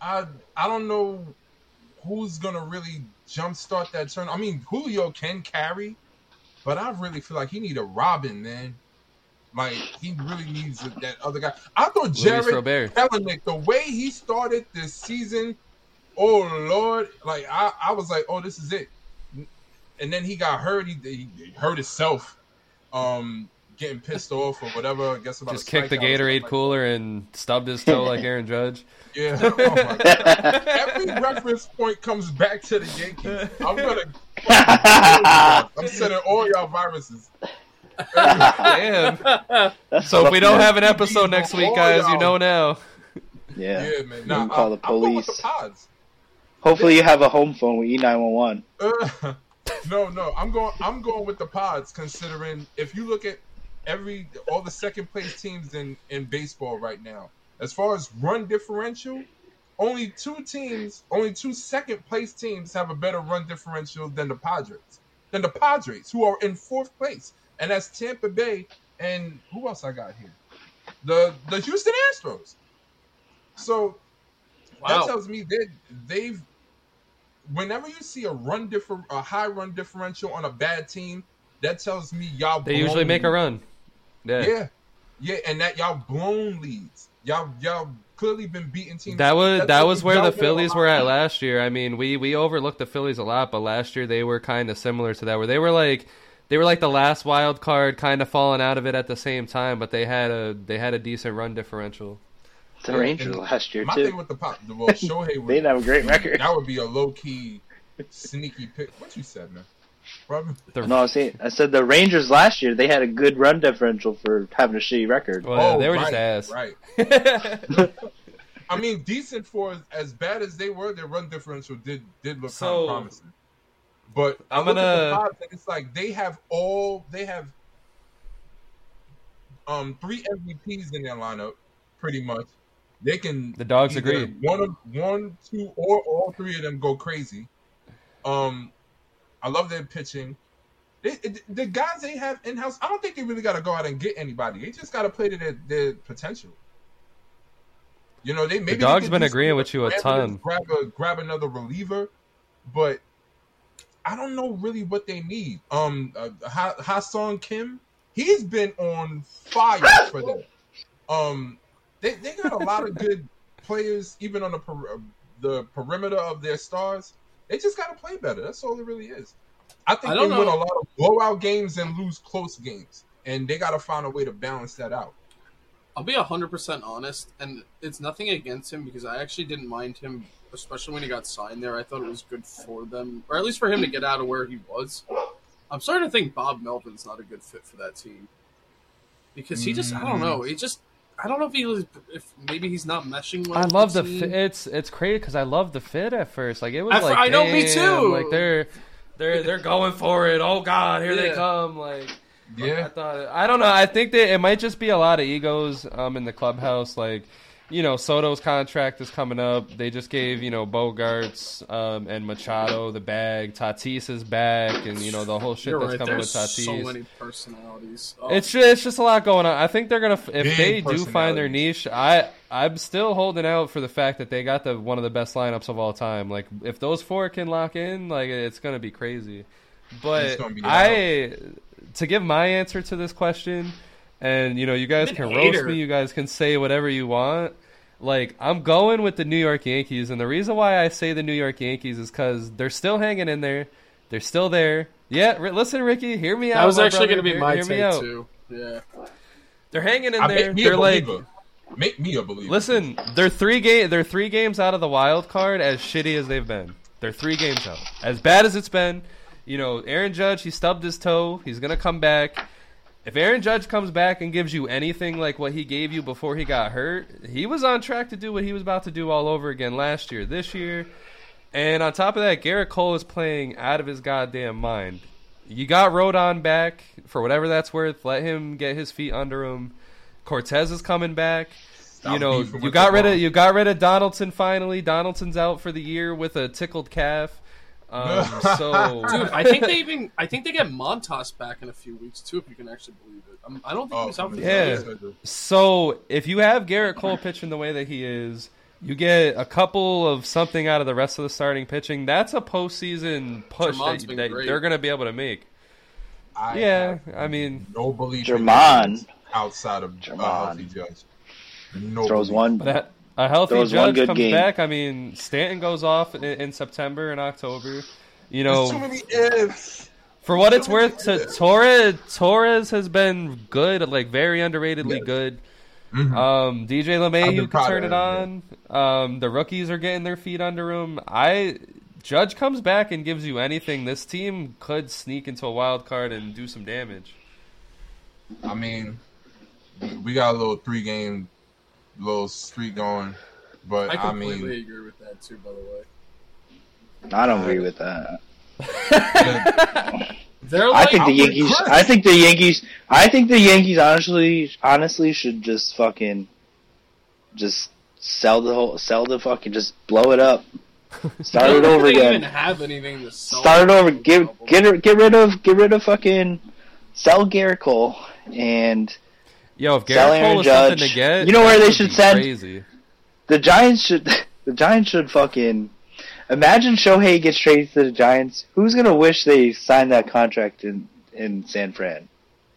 I I don't know who's gonna really jumpstart that turn. I mean, Julio can carry, but I really feel like he need a Robin, man. Like he really needs that other guy. I thought Jarred. Kelenic, the way he started this season, oh lord, like I, I was like, oh, this is it. And then he got hurt. He, he hurt himself, um, getting pissed off or whatever. I guess about Just a kicked the strikeout or something Gatorade like cooler and stubbed his toe like Aaron Judge. Yeah. Oh my God. Every reference point comes back to the Yankees. I'm gonna. I'm sending all y'all viruses. Damn. So if we don't have an episode next week, guys, you know now. yeah. Yeah, man. You Nah, can call I, the I'm going with the police. pods. Hopefully you have a home phone with E E911. Uh, no, no, I'm going. I'm going with the pods. Considering if you look at every all the second place teams in in baseball right now, as far as run differential, only two teams, only two second place teams have a better run differential than the Padres. Than the Padres, who are in fourth place, and that's Tampa Bay and who else I got here? The the Houston Astros. So that tells me that they've whenever you see a run differ a high run differential on a bad team, that tells me y'all They usually make a run. Yeah. Yeah. Yeah, and that y'all blown leads. Y'all y'all clearly been beating teams. That was That that tells was where the Phillies were at last year. I mean, we we overlooked the Phillies a lot, but last year they were kind of similar to that, where they were like they were like the last wild card, kind of falling out of it at the same time, but they had a they had a decent run differential. The Rangers last year My thing too. with the pop the well Shohei They would didn't have a great record. that would be a low key sneaky pick. What you said, man? Probably. The- No, I was saying, I said the Rangers last year they had a good run differential for having a shitty record. well, oh, they were right, just ass. Right. I mean, decent for as bad as they were, their run differential did did look kind of promising. But I I'm look at the gonna- Pods and it's like they have all they have um three MVPs in their lineup, pretty much. They can The dogs either agree. One of one, two, or all three of them go crazy. Um, I love their pitching. They, it- the guys they have in house, I don't think they really got to go out and get anybody. They just got to play to their, their potential. You know, they maybe The dog's been agreeing with you a ton. Grab a grab another reliever, but I don't know really what they need. Um, uh, ha- Ha-Seong Kim, he's been on fire for them. Um, they they got a lot of good players, even on the per- the perimeter of their stars. They just got to play better. That's all it really is. I think I they don't win know. a lot of blowout games and lose close games, and they got to find a way to balance that out. I'll be hundred percent honest, and it's nothing against him because I actually didn't mind him, especially when he got signed there. I thought it was good for them, or at least for him to get out of where he was. I'm starting to think Bob Melvin's not a good fit for that team because he just I don't mm. know. He just I don't know if he was if maybe he's not meshing well. I love the team. fit. It's it's crazy because I love the fit at first. Like it was At fir- like I know, me too. Like they're they're they're going for it. Oh God, here they come! Like yeah, I Yeah, thought I don't know. I think that it might just be a lot of egos um in the clubhouse. Like you know, Soto's contract is coming up. They just gave you know Bogaerts um and Machado the bag. Tatis is back, and you know the whole shit You're that's right. coming There's with Tatis. so many personalities. Oh, It's just, it's just a lot going on. I think they're gonna if Big they do find their niche. I I'm still holding out for the fact that they got the one of the best lineups of all time. Like if those four can lock in, like it's gonna be crazy. But gonna be I to give my answer to this question, and you know you guys can an roast hater. me, you guys can say whatever you want. Like I'm going with the New York Yankees, and the reason why I say the New York Yankees is because they're still hanging in there. They're still there. Yeah, ri- listen, Rickey, hear me out. that was actually going to be Hear- my hear take out. too. Yeah. They're hanging in I there. make me They're a like, believer. Make me a believer. listen, they're three game. They're three games out of the wild card. As shitty as they've been, they're three games out. As bad as it's been, you know, Aaron Judge, he stubbed his toe. He's gonna come back. If Aaron Judge comes back and gives you anything like what he gave you before he got hurt, he was on track to do what he was about to do all over again last year, this year. And on top of that, Gerrit Cole is playing out of his goddamn mind. You got Rodon back for whatever that's worth. Let him get his feet under him. Cortes is coming back. Stop you know, you got rid of you got rid of Donaldson finally. Donaldson's out for the year with a tickled calf. Um, so, Dude, I think they even I think they get Montas back in a few weeks too, if you can actually believe it. Um, I don't think Oh, he was out for Yeah. season. So if you have Gerrit Cole pitching the way that he is, you get a couple of something out of the rest of the starting pitching. That's a postseason push German's that, that they're going to be able to make. I Yeah, I mean, no belief in German. Outside of a German. healthy judge. No Throws belief. one. that a healthy Throws Judge comes game. back. I mean, Stanton goes off in, in September and October. You There's too know, many ifs. for what it's worth, to. Torres Torres has been good, like very underratedly Yeah. good. Mhm. Um, DJ LeMahieu been who can turn it on. Um, the rookies are getting their feet under him. I Judge comes back and gives you anything. This team could sneak into a wild card and do some damage. I mean, we got a little three game, little streak going, but I I, completely mean, agree with that too. By the way, I don't agree with that. they're I think the I'm Yankees. Chris. I think the Yankees. I think the Yankees honestly, honestly, should just fucking, just sell the whole, sell the fucking, just blow it up, start it don't think over they again. Even have anything to sell? Start it over. Get get get rid of get rid of fucking sell Gerrit Cole and Yo, if Sell Gerrit Aaron Cole was something Judge. to get, You know where they should send- Crazy. the Giants should the Giants should fucking imagine Shohei gets traded to the Giants. Who's gonna wish they signed that contract in in San Fran?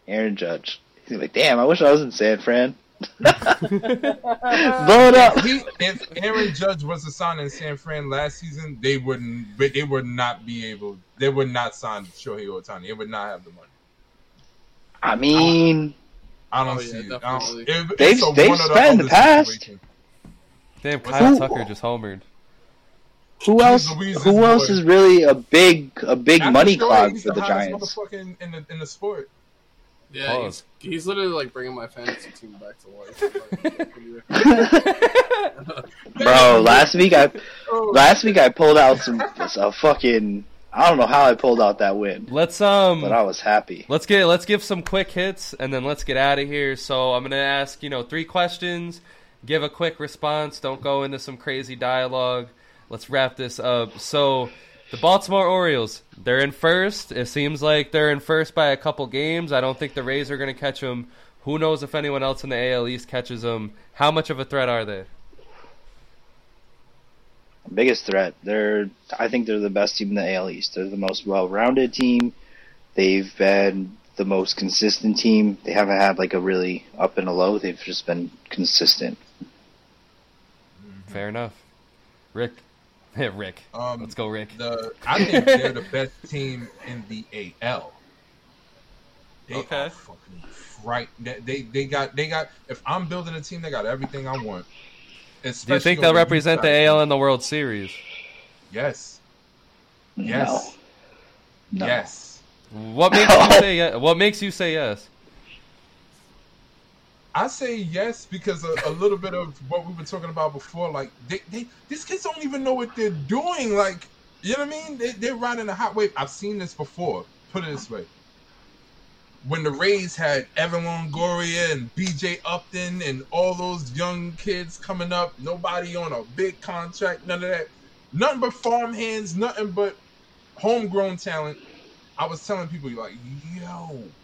Aaron Judge. He's like, damn, I wish I was in San Fran. Blow it up. he, if Aaron Judge was to sign in San Fran last season, they wouldn't. but They would not be able. They would not sign Shohei Ohtani. They would not have the money. I mean, I don't Oh, yeah, see it. I don't, it- They've- it's they've one or the spent in the past. situation. Damn, Kyle Who- Tucker just homered. who else? Louise's Who else boy. is really a big a big After money Shohei, clog for the hottest Giants? motherfucker in, in the in the sport. Yeah, Pause. he's, he's literally like bringing my fantasy team back to life. Bro, last week I Oh, last week I pulled out some a fucking I don't know how I pulled out that win, Let's um, but I was happy. Let's get let's give some quick hits and then let's get out of here. So I'm gonna ask you know three questions, give a quick response. Don't go into some crazy dialogue. Let's wrap this up. So the Baltimore Orioles, they're in first. It seems like they're in first by a couple games. I don't think the Rays are gonna catch them. Who knows if anyone else in the AL East catches them? How much of a threat are they? Biggest threat. They're I think they're the best team in the AL East. They're the most well-rounded team. They've been the most consistent team. They haven't had like a really up and a low. They've just been consistent. Fair enough. Rick. Rick. Um, Let's go, Rick. The I think they're the best team in the AL. They Okay. are fucking right. They, they they got they got. If I'm building a team, they got everything I want. Do you think they'll represent the. AL in the World Series? Yes. Yes. No. no. Yes. What makes you say yes? What makes you say yes? I say yes because a, a little bit of what we were talking about before, like they, they these kids don't even know what they're doing. Like, you know what I mean? They, they're riding a hot wave. I've seen this before. Put it this way. When the Rays had Evan Longoria and BJ Upton and all those young kids coming up, nobody on a big contract, none of that. Nothing but farm hands, nothing but homegrown talent. I was telling people like, yo,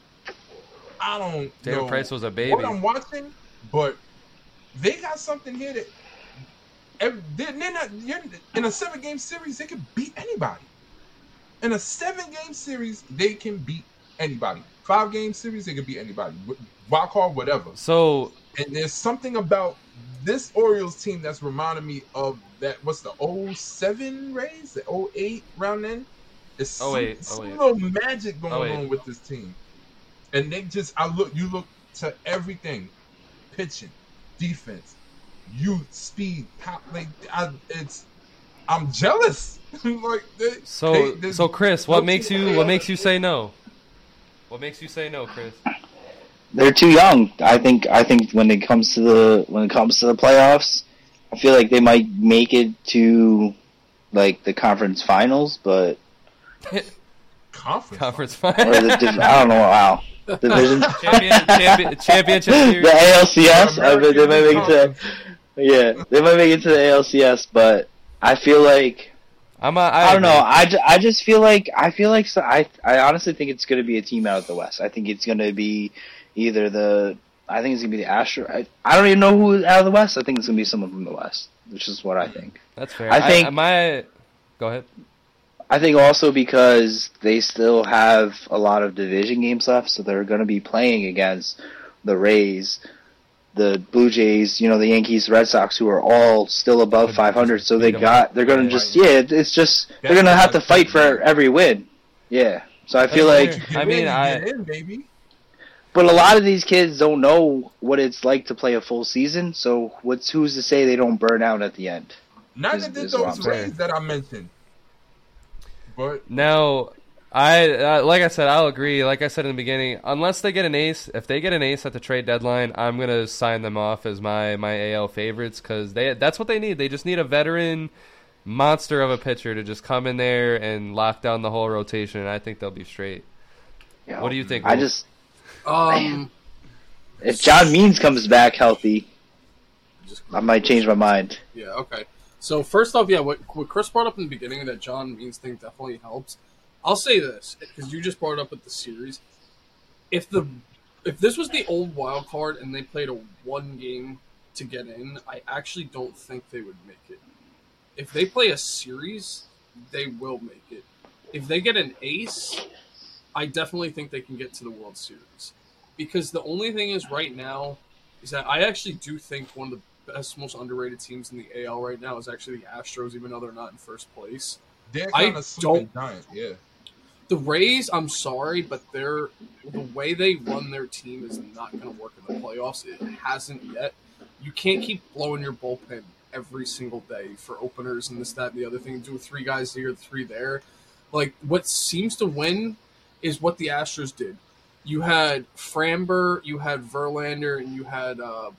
I don't David know Price was a baby. what I'm watching, but they got something here that they're, they're not in a seven game series. They can beat anybody. In a seven game series, they can beat anybody. Five game series, it could be anybody. Wild card, whatever. So And there's something about this Orioles team that's reminded me of that. What's the 07 Rays? The 08 round then? There's some, 08, some 08. little magic going 08. on with this team. And they just, I look, you look to everything pitching, defense, youth, speed, pop. Like, I, it's, I'm jealous. like, they, so they- they- so Chris, what makes you what makes you say no? What makes you say no, Chris? They're too young. I think. I think when it comes to the when it comes to the playoffs, I feel like they might make it to like the conference finals, but conference. Conference or the div- I don't know. Wow, division. Champion, champion, championship the series. ALCS. I mean, they might make it to. Yeah, they might make it to the ALCS, but I feel like I'm a, I, I don't know. I, ju- I just feel like I feel like so I I honestly think it's going to be a team out of the West. I think it's going to be either the I think it's going to be the Astro. I, I don't even know who out of the West. I think it's going to be someone from the West, which is what I think. That's fair. I think- my. Go ahead. I think also because they still have a lot of division games left, so they're going to be playing against the Rays, the Blue Jays, you know, the Yankees, Red Sox, who are all still above 500. So they they 'em got they're going to Yeah. just yeah, it's just they're going to have to fight for every win. Yeah. So I feel like. I mean, I- get baby. But a lot of these kids don't know what it's like to play a full season. So what's who's to say they don't burn out at the end? Not Is- that did what I'm those saying. Rays that I mentioned, but Now, I uh, like I said, I'll agree. Like I said in the beginning, unless they get an ace, if they get an ace at the trade deadline, I'm gonna sign them off as my my AL favorites because they that's what they need. They just need a veteran monster of a pitcher to just come in there and lock down the whole rotation, and I think they'll be straight. You know? What do you think? I Wolf? just Um, if John Means comes back healthy, just I might change my mind. Yeah, okay. So first off, yeah, what, what Chris brought up in the beginning that John Means thing definitely helps. I'll say this because you just brought it up with the series. If the if this was the old wild card and they played a one game to get in, I actually don't think they would make it. If they play a series, they will make it. If they get an ace, I definitely think they can get to the World Series. Because the only thing is right now is that I actually do think one of the best, most underrated teams in the AL right now is actually the Astros, even though they're not in first place. they're I kind of sleeping don't- giant. Yeah, The Rays, I'm sorry, but they're the way they run their team is not going to work in the playoffs. It hasn't yet. You can't keep blowing your bullpen every single day for openers and this, that, and the other thing. Do three guys here, three there. Like what seems to win is what the Astros did. You had Framber, you had Verlander, and you had uh,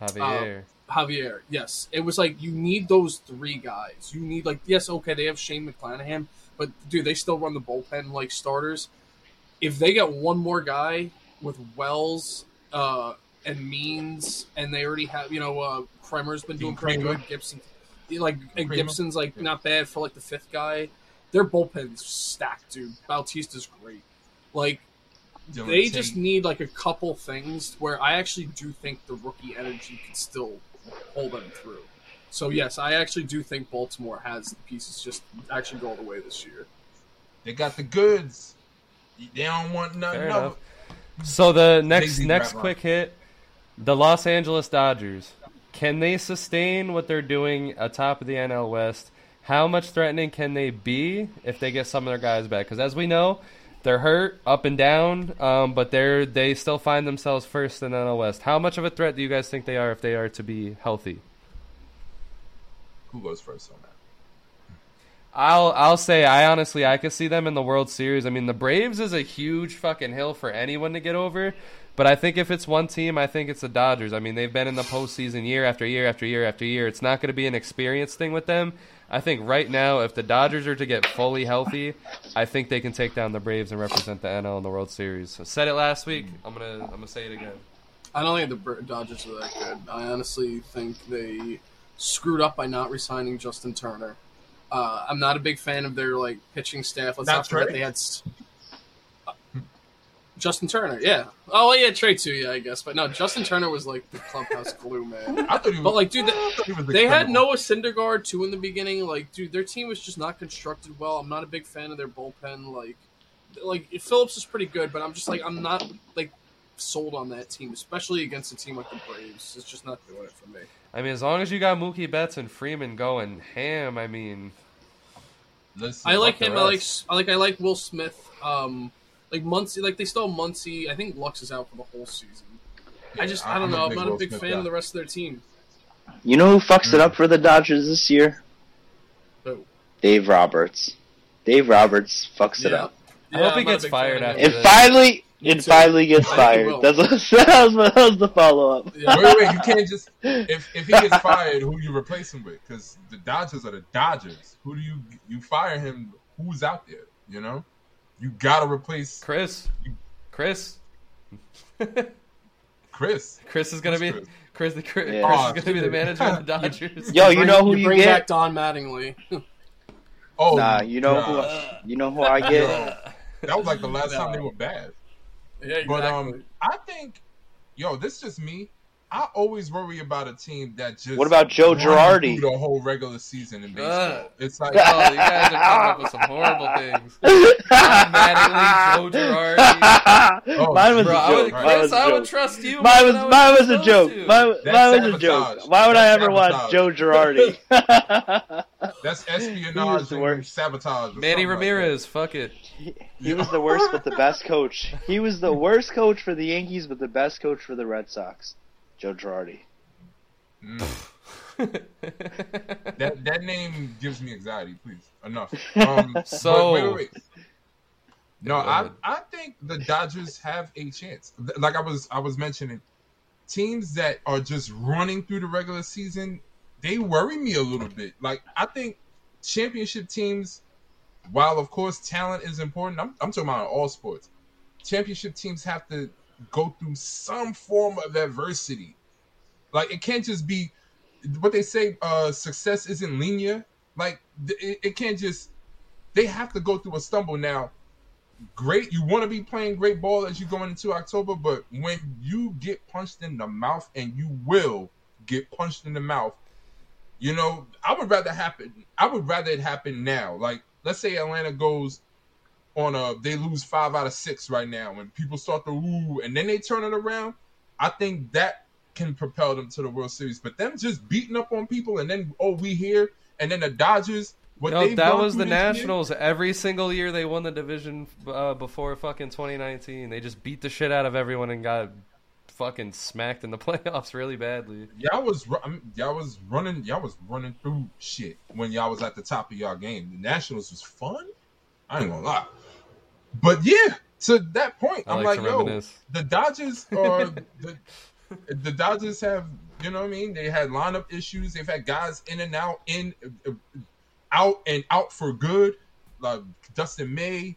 Javier. Javier. Yes, it was like you need those three guys. You need like yes, okay, they have Shane McClanahan, but dude, they still run the bullpen like starters. If they get one more guy with Wells uh, and Means, and they already have, you know, uh, Kremer's been doing pretty good. Gibson, like and Gibson's like not bad for like the fifth guy. Their bullpen's stacked, dude. Bautista's great. Like Dylan they just need like a couple things where I actually do think the rookie energy can still pull them through. So yes, I actually do think Baltimore has the pieces just actually go all the way this year. They got the goods. They don't want nothing Fair enough. So the next next rap quick hit, the Los Angeles Dodgers. Can they sustain what they're doing atop of the NL West? How much threatening can they be if they get some of their guys back? Because as we know, they're hurt up and down, um, but they're they still find themselves first in the NL West. How much of a threat do you guys think they are if they are to be healthy? Who goes first on that? I'll I'll say I honestly I could see them in the World Series. I mean, the Braves is a huge fucking hill for anyone to get over, but I think if it's one team, I think it's the Dodgers. I mean, they've been in the postseason year after year after year after year. It's not going to be an experience thing with them. I think right now, if the Dodgers are to get fully healthy, I think they can take down the Braves and represent the NL in the World Series. So said it last week. Hmm. I'm gonna I'm gonna say it again. I don't think the Dodgers are that good. I honestly think they screwed up by not resigning Justin Turner. Uh, I'm not a big fan of their like pitching staff. Let's Not forget Trey? they had uh, Justin Turner. Yeah. Oh well, yeah, Trey too. Yeah, I guess. But no, Justin Turner was like the clubhouse glue, man. I thought he was. But like, dude, they, thought he was they had. Noah Syndergaard too in the beginning. Like, dude, their team was just not constructed well. I'm not a big fan of their bullpen. Like, like Phillips is pretty good, but I'm just like I'm not like sold on that team, especially against a team like the Braves. It's just not doing it for me. I mean, as long as you got Mookie Betts and Freeman going ham, I mean, I like him. I like. I like I like Will Smith. Um, like Muncy, like they still have Muncy. I think Lux is out for the whole season. I just I don't a know. I'm big not a big Smith fan guy. of the rest of their team. You know who fucks it up for the Dodgers this year? Who? Dave Roberts. Dave Roberts fucks it Yeah. up. I hope he I'm not a gets fired fan of after It him. this. finally, Me it too. finally gets I think he fired. That's what, that was, that was the follow up. Yeah. Wait, wait, you can't just if if he gets fired, who you replace him with? Because the Dodgers are the Dodgers. Who do you you fire him? Who's out there? You know, you gotta replace Chris, Chris, Chris. Chris is gonna Who's be Chris? Chris. The Chris, Yeah. Chris Oh, is gonna be the oh, manager of the Dodgers. Yo, you Bring- know who you bring get? back Don Mattingly. Oh, Nah, you know who? I, you know who I get? Yo, that was like the last time they were bad. Yeah, exactly. But um, I think, yo, this is just me. I always worry about a team that just. What about Joe runs Girardi? The whole regular season in baseball. Ugh. It's like, Oh, you guys are coming up with some horrible things. Don Mattingly, Joe Girardi. Oh, mine was Bro, a I joke. would, Mine Chris, was a I would trust you. Mine was I would mine was a trust joke. you. Mine, That's mine was a sabotage. joke. Why would I That's ever watch. Joe Girardi? that's espionage the and worst. sabotage. Manny something like Ramirez, fuck it. he was the worst, but the best coach. He was the worst coach for the Yankees, but the best coach for the Red Sox. Joe Girardi. that. Mm. that that name gives me anxiety. Please, enough. Um, So- wait, wait, wait. No, I. I think the Dodgers have a chance. Like I was I was mentioning, teams that are just running through the regular season, they worry me a little bit. Like I think championship teams, while of course talent is important, I'm I'm talking about all sports. Championship teams have to go through some form of adversity. Like it can't just be what they say. Uh, success isn't linear. Like it, it can't just. They have to go through a stumble now. Great, you want to be playing great ball as you go into October, but when you get punched in the mouth, and you will get punched in the mouth, you know, I would rather happen. I would rather it happen now. Like, let's say Atlanta goes on a, they lose five out of six right now, and people start to ooh, and then they turn it around. I think that can propel them to the World Series. But them just beating up on people, and then oh, we here, and then the Dodgers. What No, that was the this year- Nationals. Every single year they won the division uh, before fucking 2019. They just beat the shit out of everyone and got fucking smacked in the playoffs really badly. Y'all was I mean, y'all was running y'all was running through shit when y'all was at the top of y'all game. The Nationals was fun. I ain't gonna lie, but yeah, to that point, I I'm like like, yo, reminisce. the Dodgers are the the Dodgers have you know what I mean. They had lineup issues. They've had guys in and out, in out and out for good, like Dustin May.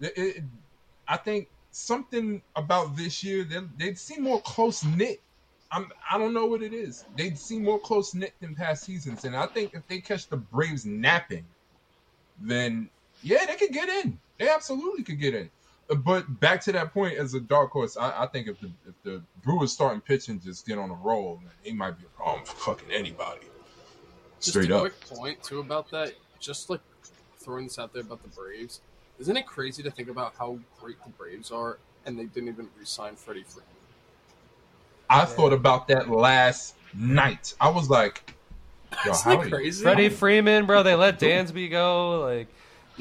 It- it- I think something about this year they they seem more close knit. I'm I don't know what it is. They seem more close knit than past seasons, and I think if they catch the Braves napping, then yeah, they could get in. They absolutely could get in. Uh, But back to that point, as a dark horse, I, I think if the if the Brewers starting pitching just get on a roll, then they might be a problem for fucking anybody. Just Straight a up. quick point too about that. Just like throwing this out there about the Braves. Isn't it crazy to think about how great the Braves are, and they didn't even re-sign Freddie Freeman? I thought about that last night. I was like, yo, Isn't how that crazy? Freddie Freeman, bro. They let Dansby go. Like, they don't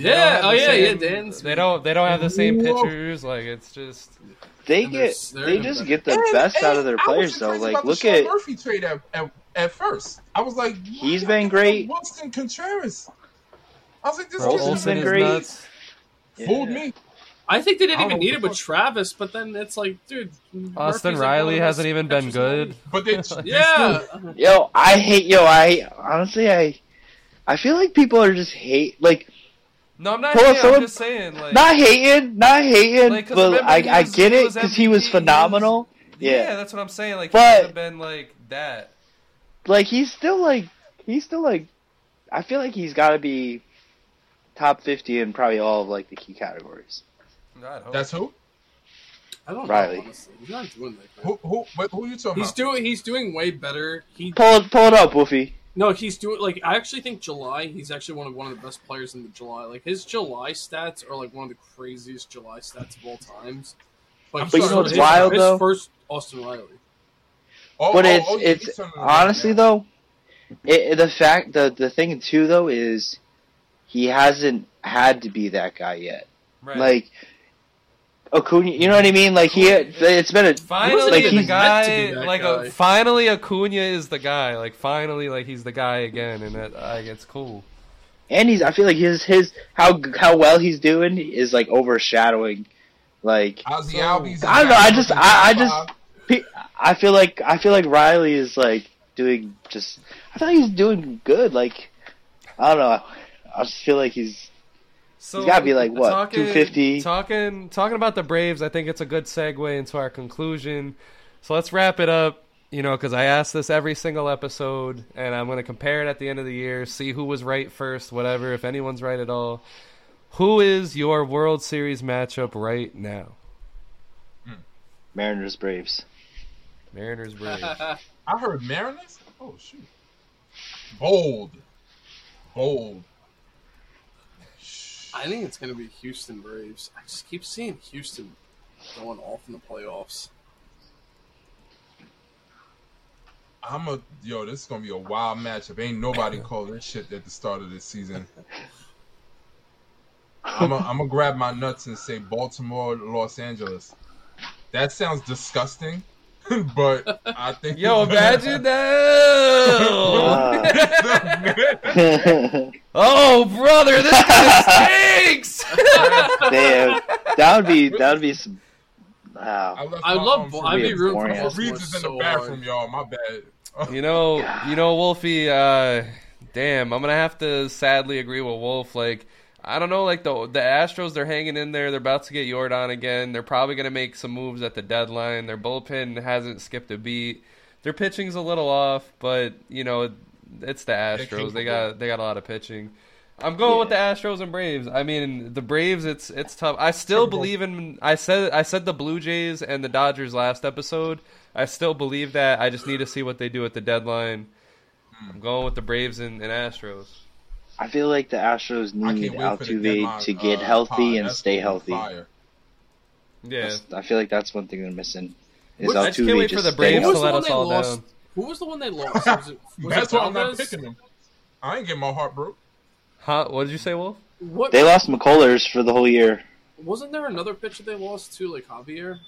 Yeah. Oh the yeah. same- Yeah. Dan's. They don't. They don't have the same Whoa. pitchers. Like, it's just. they get they're they just better- get the And- best out of their I players though. Like look Sean at Murphy trade at, at, at first. I was like, he's been giving great. up Willson Contreras. I was like, this Bro, kid's Olson's been great. nuts. fooled Yeah. me. I think they didn't even need what it with. Travis, but then it's like, dude, Austin Murphy's like one of Riley the hasn't even been pitchers in the good. But they, they Yeah. Yo, I hate yo. I honestly, I, I feel like people are just hate like No, I'm not. Hold on, hating, I'm just saying. Like, not hating, not hating, Like, 'cause but I, he I get it because he was MVP, he was- phenomenal. yeah. Yeah. that's what I'm saying. Like, But- he hasn't been like that. Like he's still like he's still like I feel like he's got to be top fifty in probably all of like the key categories. God. That's who? I don't Riley. know. Honestly, he's not doing that. Who? Who? Who are you talking He's about? doing. He's doing way better. He Pull it, pull it up, Wolfie. No. He's doing like I actually think July. He's actually one of one of the best players in the July. Like his July stats are like one of the craziest July stats of all times. But you know what's wild, his though? First Austin Riley. Oh, but oh, it's oh, it's he's telling me about honestly that. though, it, the fact the the thing too though is he hasn't had to be that guy yet. right. Like Acuna, you know what I mean? Like he, it's been a finally like the he's meant guy. Like, guy. A, finally Acuna is the guy. Like, finally, like he's the guy again, and that like it's cool. and he's I feel like his his how how well he's doing is like overshadowing like Ozzy So- Albies. I don't know, I just- I- I just- I feel like I feel like Riley is like doing just I thought he was doing good like I don't know I just feel like he's So He's gotta be like, what, talking- 250? Talking talking about the Braves, I think it's a good segue into our conclusion. So let's wrap it up. You know, because I ask this every single episode, and I'm going to compare it at the end of the year, see who was right first, whatever, if anyone's right at all. Who is your World Series matchup right now? Hmm. Mariners Braves. Mariners Braves. I heard Mariners. Oh shoot. Bold. Bold. I think it's gonna be Houston Braves. I just keep seeing Houston going off in the playoffs. I'm a yo. This is gonna be a wild matchup. Ain't nobody called this shit at the start of this season. I'm gonna I'm gonna grab my nuts and say Baltimore, Los Angeles. That sounds disgusting, but I think. Yo, imagine that! oh, brother, this guy stinks! Damn, that would be that would be some. Wow. left I love. Bo- I'd be Reeves rooting for boring ass. Baltimore Reeves is in the bathroom, hard. y'all. My bad. You know, you know, Wolfie. Uh, damn, I'm gonna have to sadly agree with Wolf. Like, I don't know, like the the Astros, they're hanging in there. They're about to get Yordan again. They're probably gonna make some moves at the deadline. Their bullpen hasn't skipped a beat. Their pitching's a little off, but you know, it's the Astros. They got they got a lot of pitching. I'm going with the Astros and Braves. I mean, the Braves. It's it's tough. I still believe in. I said I said the Blue Jays and the Dodgers last episode. I still believe that. I just need to see what they do at the deadline. I'm going with the Braves and, and Astros. I feel like the Astros need can't wait for the Altuve deadline, to get uh, healthy pod. and That's stay healthy. fire. Yeah, That's- I feel like that's one thing they're missing. Is What- I just can't wait for the Braves Who to was the let one us they all lost? down. Who was the one they lost? Was it, was That's why I'm not picking them. I ain't getting my heart broke. Huh? What did you say, Wolf? What They lost McCullers for the whole year. wasn't there another pitcher they lost to, like Javier?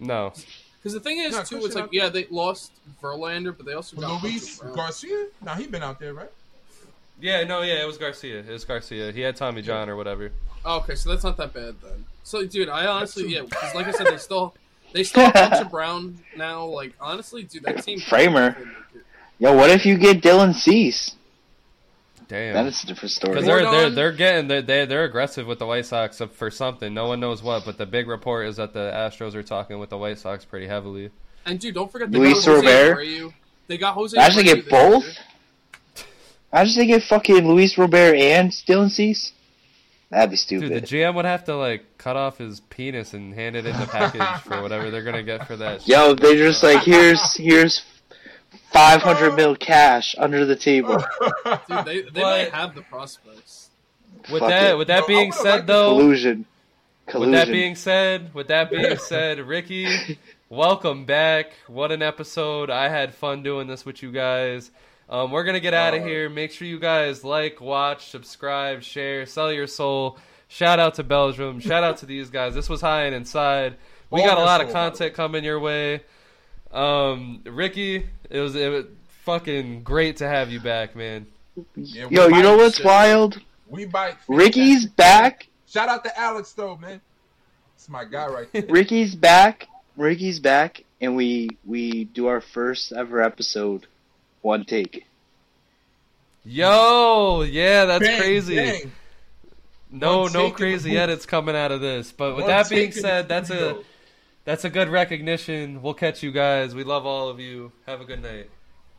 No. Because the thing is, No, too, it's like yeah, they lost Verlander, but they also got Luis Hunter Brown. Garcia? Nah, he been out there, right? Yeah, no, yeah, it was Garcia. It was Garcia. He had Tommy John or whatever. Oh, okay, so that's not that bad then. So, dude, I honestly, yeah, because like I said, they still they still have Hunter Brown now. Like honestly, dude, that team Framber. Yo, what if you get Dylan Cease? Damn. that is it's a different story. Because they're, they're they're getting they're, they're they're aggressive with the White Sox for something. No one knows what, but the big report is that the Astros are talking with the White Sox pretty heavily. And dude, don't forget they Luis got Jose Robert. Abreu. They got Jose. Imagine they Abreu get this both. Year. Imagine they get fucking Luis Robert and Dylan Cease. That'd be stupid. Dude, stupid. the GM would have to like cut off his penis and hand it in the package for whatever they're gonna get for that. Yo, shit. they're just like, here's here's five hundred mil cash under the table. Dude, they, they But- might have the prospects. With Fuck that, it. with that No, being said, liked though, Collusion. with that being said, with that being said, Rickey, welcome back. What an episode! I had fun doing this with you guys. Um, we're gonna get out of Uh, here. Make sure you guys like, watch, subscribe, share, sell your soul. Shout out to Belgium. Shout out to these guys. This was high and inside. We got a lot of soul, by content coming your way. Um, Rickey, it was it was fucking great to have you back, man. Yeah, Yo, you know what's shit. wild? We bite. Rickey's back. Shout out to Alex though, man. It's my guy right there. Rickey's back. Rickey's back, and we we do our first ever episode, one take. Yo, yeah, that's Bang, crazy. bang. No, One no take in the crazy edits coming out of this. But with One that being said, that's a that's a good recognition. We'll catch you guys. We love all of you. Have a good night.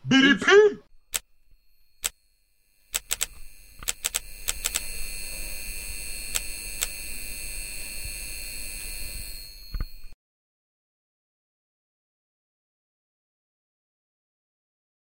BDP.